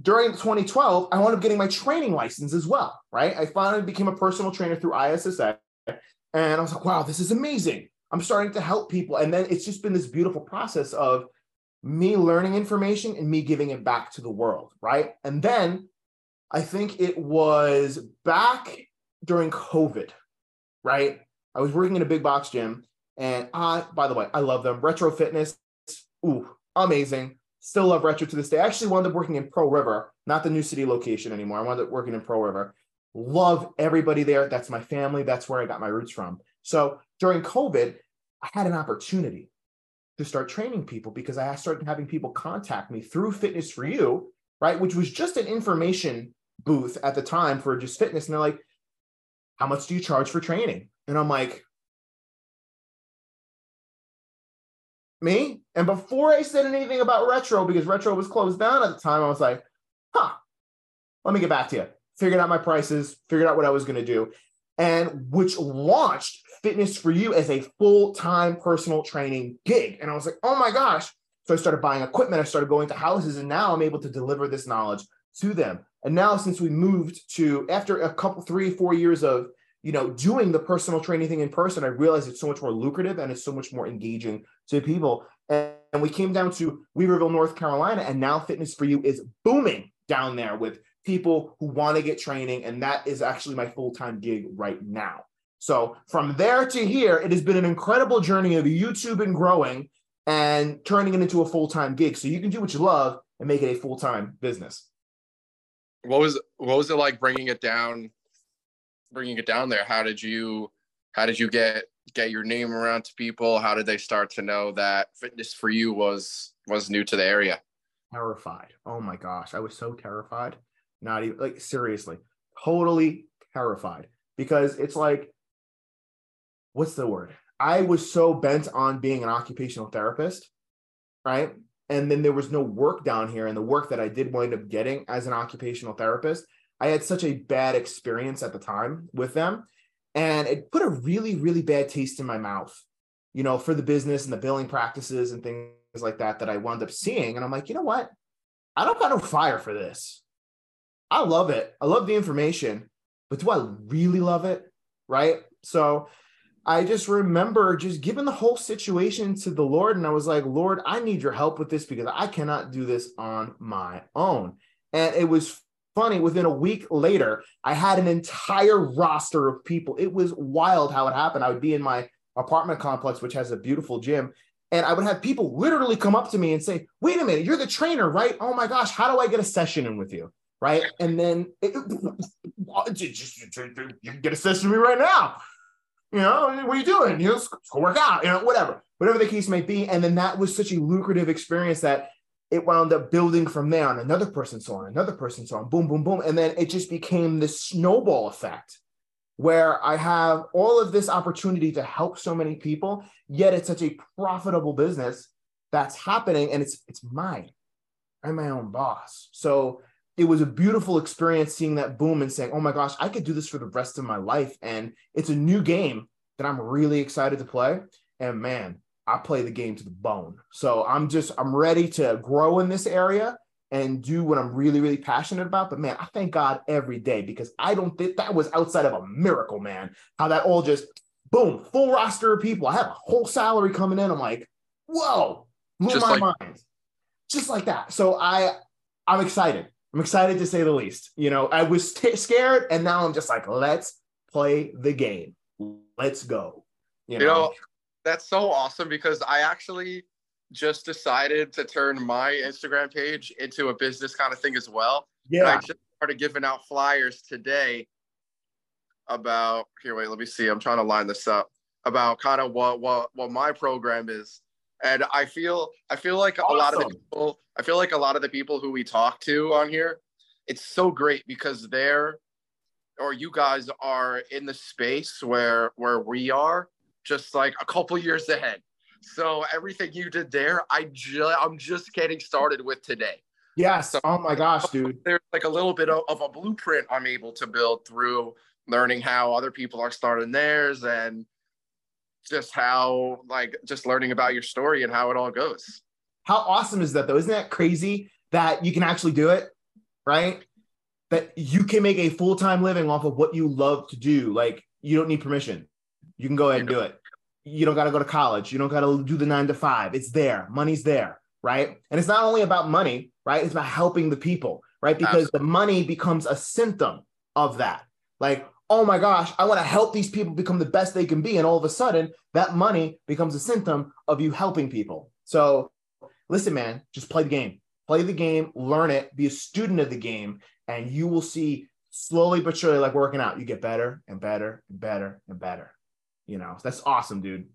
during 2012, I wound up getting my training license as well, right? I finally became a personal trainer through ISSA. And I was like, wow, this is amazing. I'm starting to help people. And then it's just been this beautiful process of me learning information and me giving it back to the world, right? And then I think it was back during COVID, right? I was working in a big box gym. And I, by the way, I love them. Retro Fitness, ooh, amazing. Still love Retro to this day. I actually wound up working in Pearl River, not the New City location anymore. I wound up working in Pearl River. Love everybody there. That's my family. That's where I got my roots from. So during COVID, I had an opportunity to start training people because I started having people contact me through Fitness for You, right? Which was just an information booth at the time for just fitness. And they're like, how much do you charge for training? And I'm like, me. And before I said anything about retro, because retro was closed down at the time, I was like, huh, let me get back to you. Figured out my prices, figured out what I was going to do, and which launched Fitness for You as a full time personal training gig. And I was like, oh my gosh. So I started buying equipment, I started going to houses, and now I'm able to deliver this knowledge to them. And now, since we moved to after a couple, three, four years of you know, doing the personal training thing in person, I realized it's so much more lucrative and it's so much more engaging to people. And, and we came down to Weaverville, North Carolina, and now Fitness for You is booming down there with people who want to get training. And that is actually my full time gig right now. So from there to here, it has been an incredible journey of YouTube and growing and turning it into a full time gig. So you can do what you love and make it a full time business. What was what was it like bringing it down bringing it down there how did you how did you get get your name around to people how did they start to know that fitness for you was was new to the area terrified oh my gosh i was so terrified not even like seriously totally terrified because it's like what's the word i was so bent on being an occupational therapist right and then there was no work down here and the work that i did wind up getting as an occupational therapist I had such a bad experience at the time with them. And it put a really, really bad taste in my mouth, you know, for the business and the billing practices and things like that that I wound up seeing. And I'm like, you know what? I don't got no fire for this. I love it. I love the information, but do I really love it? Right. So I just remember just giving the whole situation to the Lord. And I was like, Lord, I need your help with this because I cannot do this on my own. And it was funny, within a week later, I had an entire roster of people. It was wild how it happened. I would be in my apartment complex, which has a beautiful gym. And I would have people literally come up to me and say, wait a minute, you're the trainer, right? Oh my gosh, how do I get a session in with you? Right. And then <laughs> it, you can get a session with me right now. You know, what are you doing? You know, go work out, you know, whatever, whatever the case may be. And then that was such a lucrative experience that it wound up building from there and another person saw it, another person saw it, boom, boom, boom. And then it just became this snowball effect where I have all of this opportunity to help so many people, yet it's such a profitable business that's happening and it's it's mine. I'm my own boss. So it was a beautiful experience seeing that boom and saying, oh my gosh, I could do this for the rest of my life. And it's a new game that I'm really excited to play. And man, I play the game to the bone. So I'm just I'm ready to grow in this area and do what I'm really really passionate about. But man, I thank God every day because I don't think that was outside of a miracle, man. How that all just boom, full roster of people. I have a whole salary coming in. I'm like, whoa, blew just my like- mind. Just like that. So I I'm excited. I'm excited to say the least. You know, I was t- scared and now I'm just like, let's play the game. Let's go. You know, you know that's so awesome because I actually just decided to turn my Instagram page into a business kind of thing as well. Yeah. And I just started giving out flyers today about here, wait, let me see. I'm trying to line this up about kind of what what what my program is. And I feel I feel like awesome. a lot of the people I feel like a lot of the people who we talk to on here, it's so great because they're or you guys are in the space where where we are just like a couple years ahead. So everything you did there, I ju- I'm just getting started with today. Yes. So, oh my gosh, dude. There's like a little bit of, of a blueprint I'm able to build through learning how other people are starting theirs and just how like just learning about your story and how it all goes. How awesome is that though? Isn't that crazy that you can actually do it? Right? That you can make a full-time living off of what you love to do. Like you don't need permission. You can go ahead and do it. You don't got to go to college. You don't got to do the nine to five. It's there. Money's there. Right. And it's not only about money, right? It's about helping the people, right? Because Absolutely. the money becomes a symptom of that. Like, oh my gosh, I want to help these people become the best they can be. And all of a sudden, that money becomes a symptom of you helping people. So listen, man, just play the game. Play the game, learn it, be a student of the game, and you will see slowly but surely, like working out, you get better and better and better and better. You know, that's awesome, dude.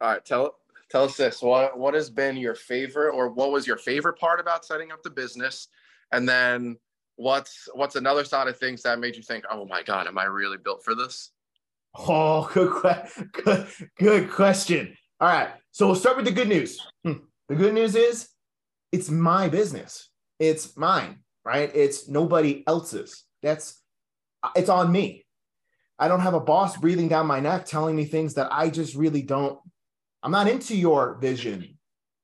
All right, tell tell us this. What what has been your favorite, or what was your favorite part about setting up the business? And then what's what's another side of things that made you think, oh my god, am I really built for this? Oh, <laughs> good, que- good, good question. All right, so we'll start with the good news. Hmm. The good news is, it's my business. It's mine, right? It's nobody else's. That's it's on me. I don't have a boss breathing down my neck telling me things that I just really don't. I'm not into your vision.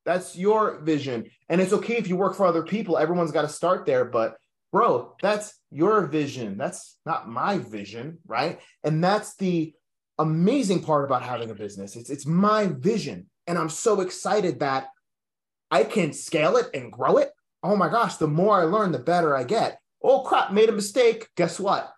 That's your vision. And it's okay if you work for other people. Everyone's got to start there, but bro, that's your vision. That's not my vision, right? And that's the amazing part about having a business. It's it's my vision, and I'm so excited that I can scale it and grow it. Oh my gosh, the more I learn, the better I get. Oh crap, made a mistake. Guess what?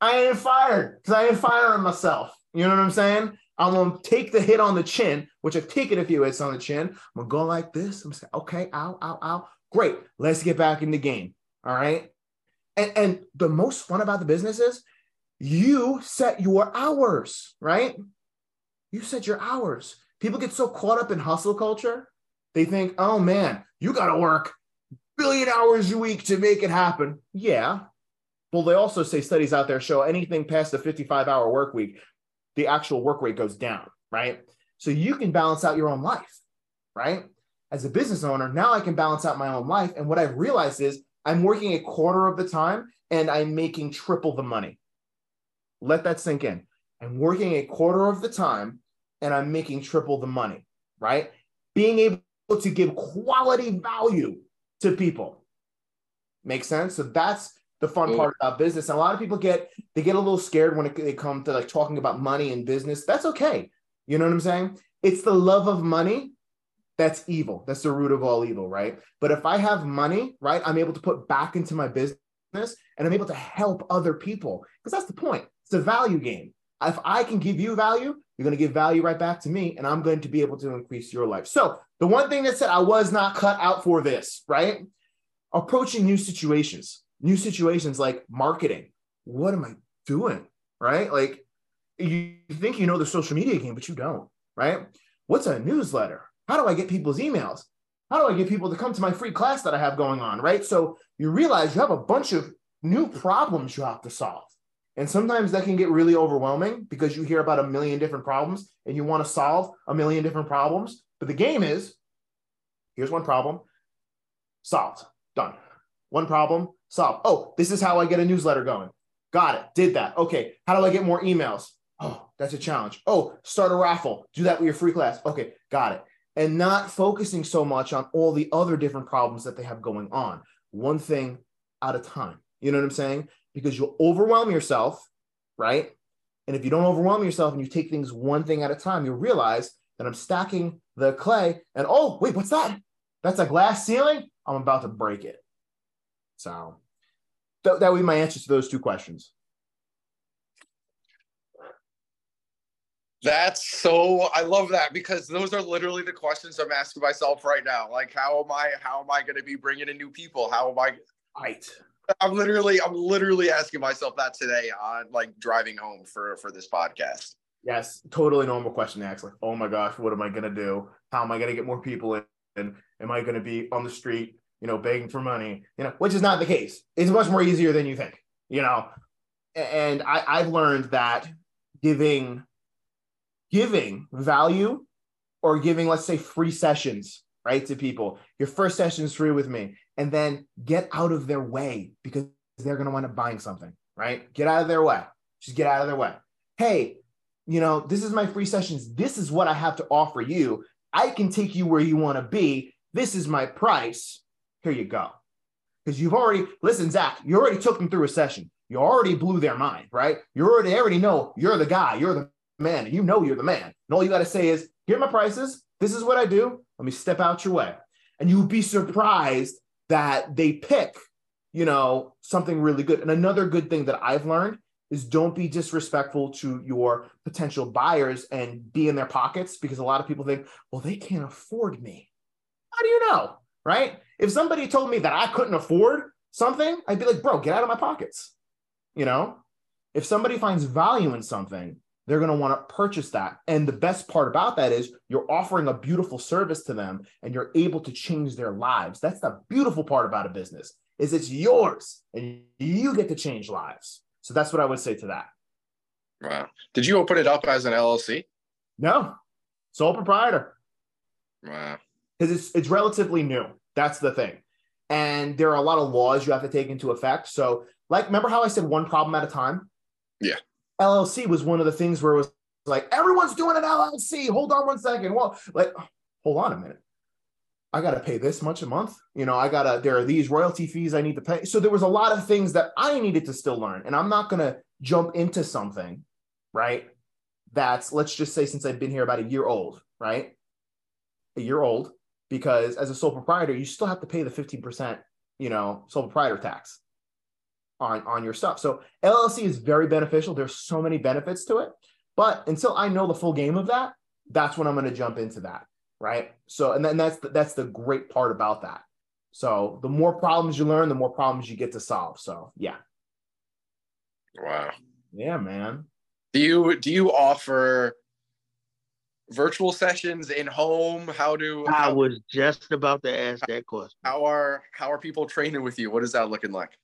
I ain't fired because I ain't firing myself. You know what I'm saying? I'm gonna take the hit on the chin, which I've taken a few hits on the chin. I'm gonna go like this. I'm gonna say, okay, ow, ow, ow. Great. Let's get back in the game. All right. And, and the most fun about the business is you set your hours, right? You set your hours. People get so caught up in hustle culture. They think, oh man, you got to work billion hours a week to make it happen. Yeah. Well, they also say studies out there show anything past the 55 hour work week, the actual work rate goes down, right? So you can balance out your own life, right? As a business owner, now I can balance out my own life. And what I've realized is I'm working a quarter of the time and I'm making triple the money. Let that sink in. I'm working a quarter of the time and I'm making triple the money, right? Being able to give quality value to people. Makes sense? So that's the fun part about business. And a lot of people get they get a little scared when it, they come to like talking about money and business. That's okay. You know what I'm saying? It's the love of money that's evil. That's the root of all evil, right? But if I have money, right, I'm able to put back into my business and I'm able to help other people because that's the point. It's a value game. If I can give you value, you're going to give value right back to me, and I'm going to be able to increase your life. So, the one thing that said I was not cut out for this, right? Approaching new situations, new situations like marketing. What am I doing? Right? Like, you think you know the social media game, but you don't, right? What's a newsletter? How do I get people's emails? How do I get people to come to my free class that I have going on? Right. So you realize you have a bunch of new problems you have to solve. And sometimes that can get really overwhelming because you hear about a million different problems and you want to solve a million different problems. But the game is here's one problem, solved, done. One problem, solved. Oh, this is how I get a newsletter going. Got it, did that. Okay, how do I get more emails? Oh, that's a challenge. Oh, start a raffle, do that with your free class. Okay, got it and not focusing so much on all the other different problems that they have going on. One thing at a time. You know what I'm saying? Because you'll overwhelm yourself, right? And if you don't overwhelm yourself and you take things one thing at a time, you'll realize that I'm stacking the clay and oh, wait, what's that? That's a glass ceiling? I'm about to break it. So that, that would be my answer to those two questions. That's so I love that because those are literally the questions I'm asking myself right now. Like how am I how am I going to be bringing in new people? How am I right? I'm literally I'm literally asking myself that today on like driving home for for this podcast. Yes, totally normal question to ask. Like, oh my gosh, what am I going to do? How am I going to get more people in? Am I going to be on the street, you know, begging for money? You know, which is not the case. It's much more easier than you think. You know, and I I've learned that giving giving value or giving, let's say, free sessions right, to people. Your first session is free with me. And then get out of their way because they're going to wind up buying something, right? Get out of their way. Just get out of their way. Hey, you know, this is my free sessions. This is what I have to offer you. I can take you where you want to be. This is my price. Here you go. Because you've already, listen, Zach, you already took them through a session. You already blew their mind, right? You already, already know you're the guy, you're the man. You know you're the man. And all you got to say is, here are my prices. This is what I do. Let me step out your way. And you'll be surprised that they pick, you know, something really good. And another good thing that I've learned is don't be disrespectful to your potential buyers and be in their pockets because a lot of people think, well, they can't afford me. How do you know? Right? If somebody told me that I couldn't afford something, I'd be like, bro, get out of my pockets. You know, if somebody finds value in something, they're going to want to purchase that. And the best part about that is you're offering a beautiful service to them and you're able to change their lives. That's the beautiful part about a business is it's yours and you get to change lives. So that's what I would say to that. Wow. Did you open it up as an LLC? No, sole proprietor. Wow. Because it's it's relatively new. That's the thing. And there are a lot of laws you have to take into effect. So, like, remember how I said one problem at a time? Yeah. LLC was one of the things where it was like, everyone's doing an LLC. Hold on one second. Well, like, hold on a minute. I got to pay this much a month. You know, I got to, there are these royalty fees I need to pay. So there was a lot of things that I needed to still learn. And I'm not going to jump into something, right? That's, let's just say, since I've been here about a year old, right? A year old, because as a sole proprietor, you still have to pay the 15%, you know, sole proprietor tax on, on your stuff. So LLC is very beneficial. There's so many benefits to it. But until I know the full game of that, that's when I'm going to jump into that right? So, and then that's the, that's the great part about that. So, the more problems you learn, the more problems you get to solve. So, yeah. Wow. Yeah, man. Do you do you offer virtual sessions in home? How do I was just about to ask that question. how are how are people training with you? What is that looking like?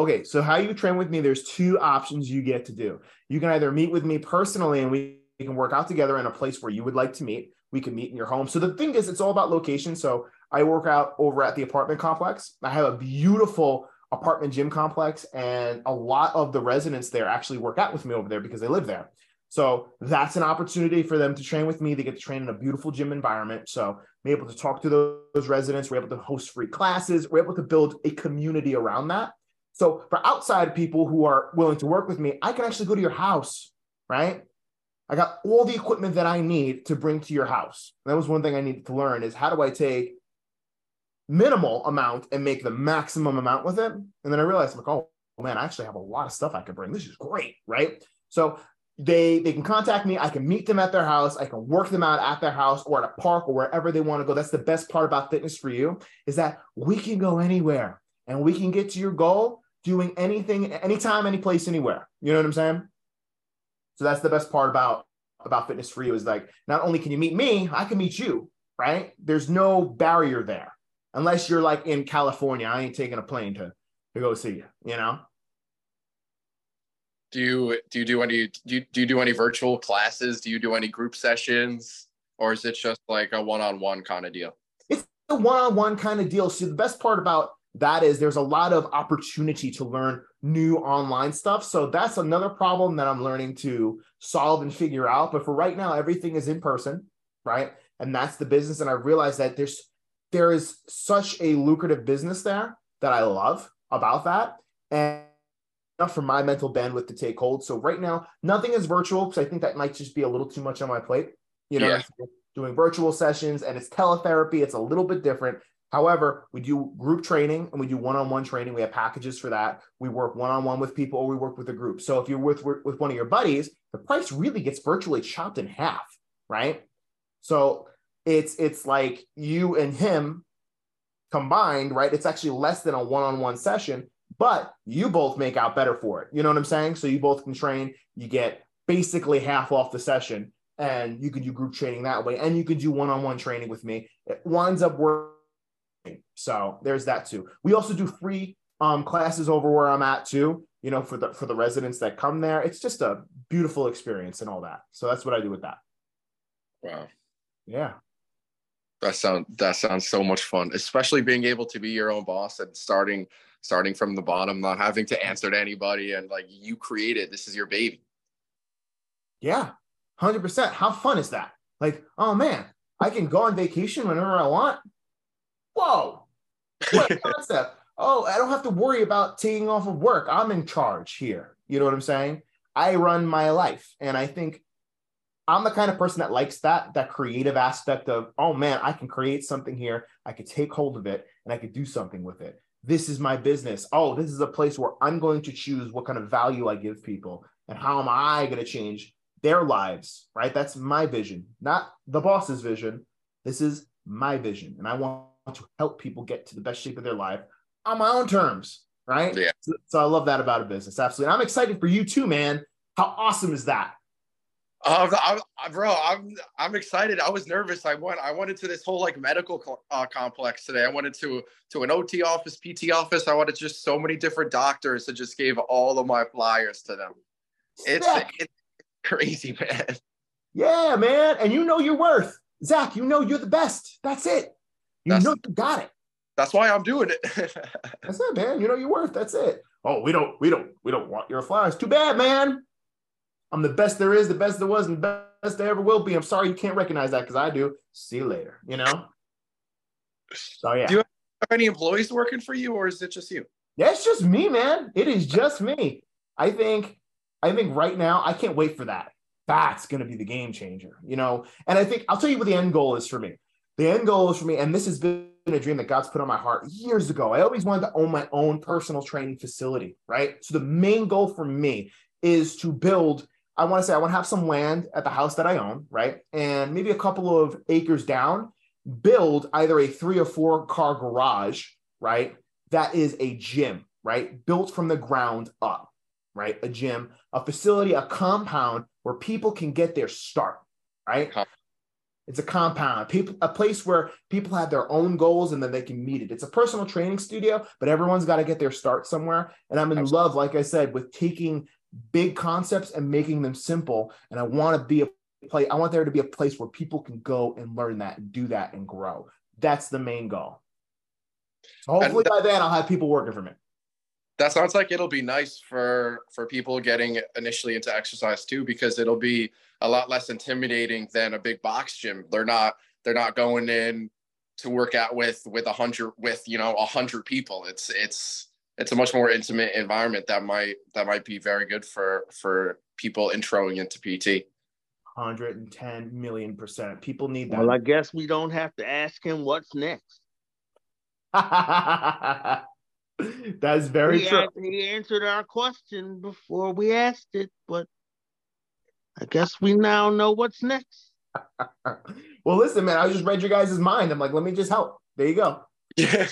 Okay, so how you train with me, there's two options you get to do. You can either meet with me personally and we can work out together in a place where you would like to meet, we can meet in your home. So the thing is, it's all about location. So I work out over at the apartment complex. I have a beautiful apartment gym complex, and a lot of the residents there actually work out with me over there because they live there. So that's an opportunity for them to train with me. They get to train in a beautiful gym environment. So we're able to talk to those residents. We're able to host free classes. We're able to build a community around that. So for outside people who are willing to work with me, I can actually go to your house, right? I got all the equipment that I need to bring to your house. that was one thing I needed to learn is how do I take minimal amount and make the maximum amount with it? And then I realized, like, oh man, I actually have a lot of stuff I could bring. This is great, right? So they they can contact me. I can meet them at their house. I can work them out at their house or at a park or wherever they want to go. That's the best part about fitness for you is that we can go anywhere and we can get to your goal doing anything, anytime, any place, anywhere. You know what I'm saying? So that's the best part about about fitness for you is like not only can you meet me, I can meet you, right? There's no barrier there. Unless you're like in California, I ain't taking a plane to to go see you, you know? Do you do you do any do you, do you do any virtual classes? Do you do any group sessions, or is it just like a one-on-one kind of deal? It's a one-on-one kind of deal. So the best part about that is there's a lot of opportunity to learn new online stuff. So that's another problem that I'm learning to solve and figure out. But for right now, everything is in person, right? And that's the business. And I realized that there's there is such a lucrative business there that I love about that. And enough for my mental bandwidth to take hold. So right now, nothing is virtual because I think that might just be a little too much on my plate. You know, yeah. doing virtual sessions and it's teletherapy. It's a little bit different. However, we do group training and we do one-on-one training. We have packages for that. We work one-on-one with people or we work with a group. So if you're with with one of your buddies, the price really gets virtually chopped in half, right? So it's it's like you and him combined, right? It's actually less than a one-on-one session, but you both make out better for it. You know what I'm saying? So you both can train, you get basically half off the session and you can do group training that way and you can do one-on-one training with me. It winds up working so there's that too. We also do free um, classes over where I'm at too. You know, for the for the residents that come there, it's just a beautiful experience and all that. So that's what I do with that. Wow. Yeah. That sound that sounds so much fun, especially being able to be your own boss and starting starting from the bottom, not having to answer to anybody, and like you created this is your baby. Yeah, hundred percent. How fun is that? Like, oh man, I can go on vacation whenever I want. Whoa, what <laughs> concept? Oh, I don't have to worry about taking off of work. I'm in charge here. You know what I'm saying? I run my life, and I think I'm the kind of person that likes that that creative aspect of, oh man, I can create something here. I could take hold of it and I could do something with it. This is my business. Oh, this is a place where I'm going to choose what kind of value I give people and how am I going to change their lives, right? That's my vision, not the boss's vision. This is my vision. And I want to help people get to the best shape of their life on my own terms, right? Yeah. So, so I love that about a business. Absolutely. And I'm excited for you too, man. How awesome is that? Uh, I'm, I'm, bro, I'm I'm excited. I was nervous. I went I went into this whole like medical co- uh, complex today. I went into to an OT office, PT office. I wanted just so many different doctors. I just gave all of my flyers to them. It's, it's crazy, <laughs> man. Yeah, man. And you know your worth. Zach, you know you're the best. That's it. You That's- know you got it. That's why I'm doing it. <laughs> That's it, man. You know your worth. That's it. Oh, we don't, we don't, we don't want your flowers. Too bad, man. I'm the best there is, the best there was, and the best there ever will be. I'm sorry you can't recognize that because I do. See you later. You know. So yeah, Do you- Are any employees working for you, or is it just you? that's just me, man. It is just me. I think, I think right now, I can't wait for that. That's going to be the game changer, you know. And I think I'll tell you what the end goal is for me. The end goal is for me, and this has been a dream that God's put on my heart years ago. I always wanted to own my own personal training facility, right? So the main goal for me is to build. I want to say I want to have some land at the house that I own, right, and maybe a couple of acres down. Build either a three or four car garage, right, that is a gym, right? Built from the ground up, right? A gym, a facility, a compound where people can get their start, right? It's a compound, people, a place where people have their own goals and then they can meet it. It's a personal training studio, but everyone's got to get their start somewhere. And I'm in Absolutely. love, like I said, with taking big concepts and making them simple. And I want to be a place, I want there to be a place where people can go and learn that and do that and grow. That's the main goal. So hopefully by then I'll have people working for me. That sounds like it'll be nice for for people getting initially into exercise too, because it'll be a lot less intimidating than a big box gym. They're not they're not going in to work out with with a hundred with you know a hundred people. It's it's it's a much more intimate environment that might that might be very good for for people introing into PT. 110 million percent. People need that. Well, I guess we don't have to ask him what's next. <laughs> <laughs> That's very he, true. an- he answered our question before we asked it, but I guess we now know what's next. <laughs> Well, listen, man, I just read your guys' mind. I'm like, let me just help. There you go. Yeah.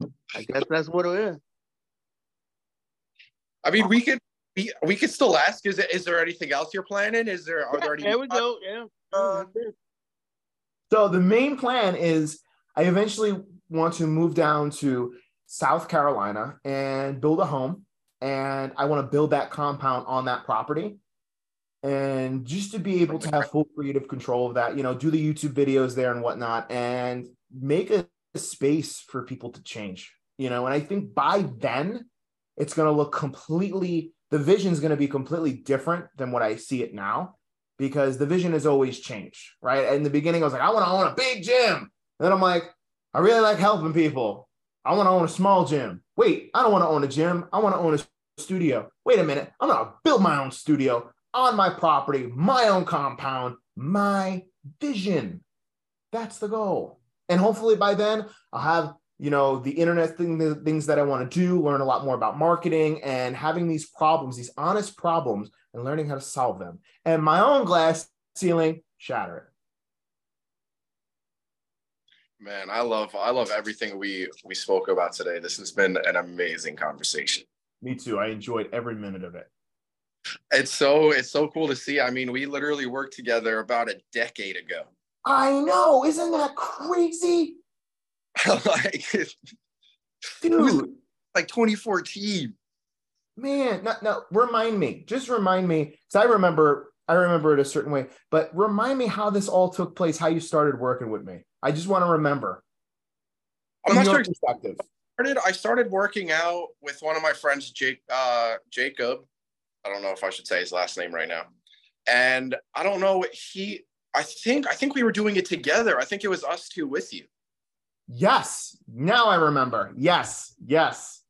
<laughs> I guess that's what it is. I mean, we could we, we could still ask. Is it is there anything else you're planning? Is there are there any? There we go. Yeah. Uh, So the main plan is I eventually want to move down to South Carolina and build a home. And I want to build that compound on that property. And just to be able to have full creative control of that, you know, do the YouTube videos there and whatnot, and make a space for people to change, you know. And I think by then it's going to look completely, the vision is going to be completely different than what I see it now because the vision has always changed, right? In the beginning, I was like, I want to own a big gym. And then I'm like, I really like helping people. I want to own a small gym. Wait, I don't want to own a gym. I want to own a studio. Wait a minute. I'm going to build my own studio on my property, my own compound, my vision. That's the goal. And hopefully by then, I'll have you know the internet thing the things that i want to do learn a lot more about marketing and having these problems these honest problems and learning how to solve them and my own glass ceiling shatter it Man, I love I love everything we we spoke about today. This has been an amazing conversation. me too i enjoyed every minute of it It's so it's so cool to see. I mean, we literally worked together about a decade ago. i know isn't that crazy <laughs> like dude like 2014. man no, no remind me just remind me because i remember I remember it a certain way. But remind me how this all took place, how you started working with me. I just want to remember. I'm From not your sure perspective. started I started working out with one of my friends, Jake uh, Jacob. I don't know if I should say his last name right now. And I don't know he I think I think we were doing it together. I think it was us two with you. Yes. Now I remember. Yes. Yes.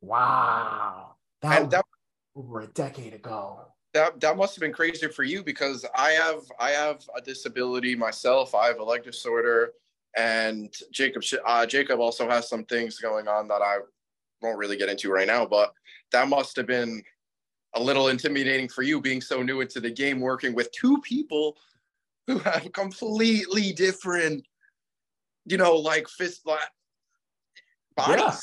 Wow. That, that was over a decade ago. That that must have been crazy for you because I have I have a disability myself. I have a leg disorder, and Jacob uh, Jacob also has some things going on that I won't really get into right now. But that must have been a little intimidating for you being so new into the game, working with two people who have completely different, you know, like fist like bodies. Yeah.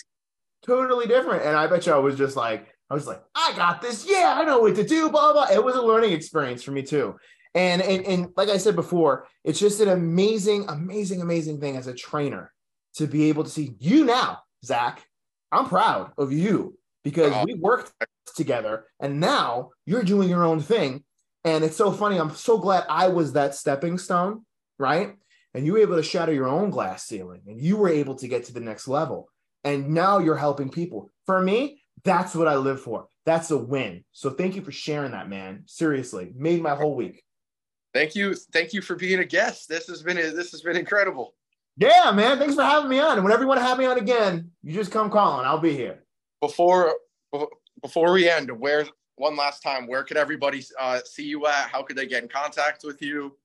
Totally different. And I bet you I was just like, I was like, I got this. Yeah, I know what to do. Blah blah. It was a learning experience for me too. And and and like I said before, it's just an amazing, amazing, amazing thing as a trainer to be able to see you now, Zach. I'm proud of you because Oh. we worked together, and now you're doing your own thing. And it's so funny. I'm so glad I was that stepping stone, right? And you were able to shatter your own glass ceiling, and you were able to get to the next level. And now you're helping people. For me, that's what I live for. That's a win. So thank you for sharing that, man. Seriously, made my whole week. Thank you, thank you for being a guest. This has been this has been incredible. Yeah, man. Thanks for having me on. And whenever you want to have me on again, you just come calling. I'll be here. before before we end where one last time where could everybody uh, see you at how could they get in contact with you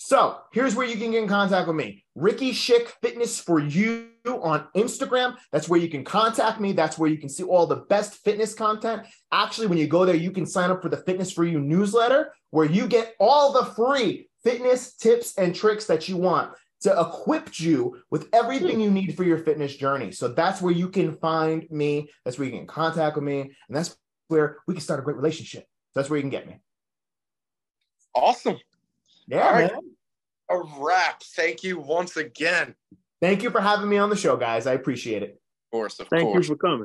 So here's where you can get in contact with me. Ricky Shic Fitness for You on Instagram. That's where you can contact me. That's where you can see all the best fitness content. Actually, when you go there, you can sign up for the Fitness for You newsletter where you get all the free fitness tips and tricks that you want to equip you with everything you need for your fitness journey. So that's where you can find me. That's where you can contact with me. And that's where we can start a great relationship. That's where you can get me. awesome Yeah, All right. man. a wrap thank you once again Thank you for having me on the show, guys. I appreciate it. of course of Thank course you for coming.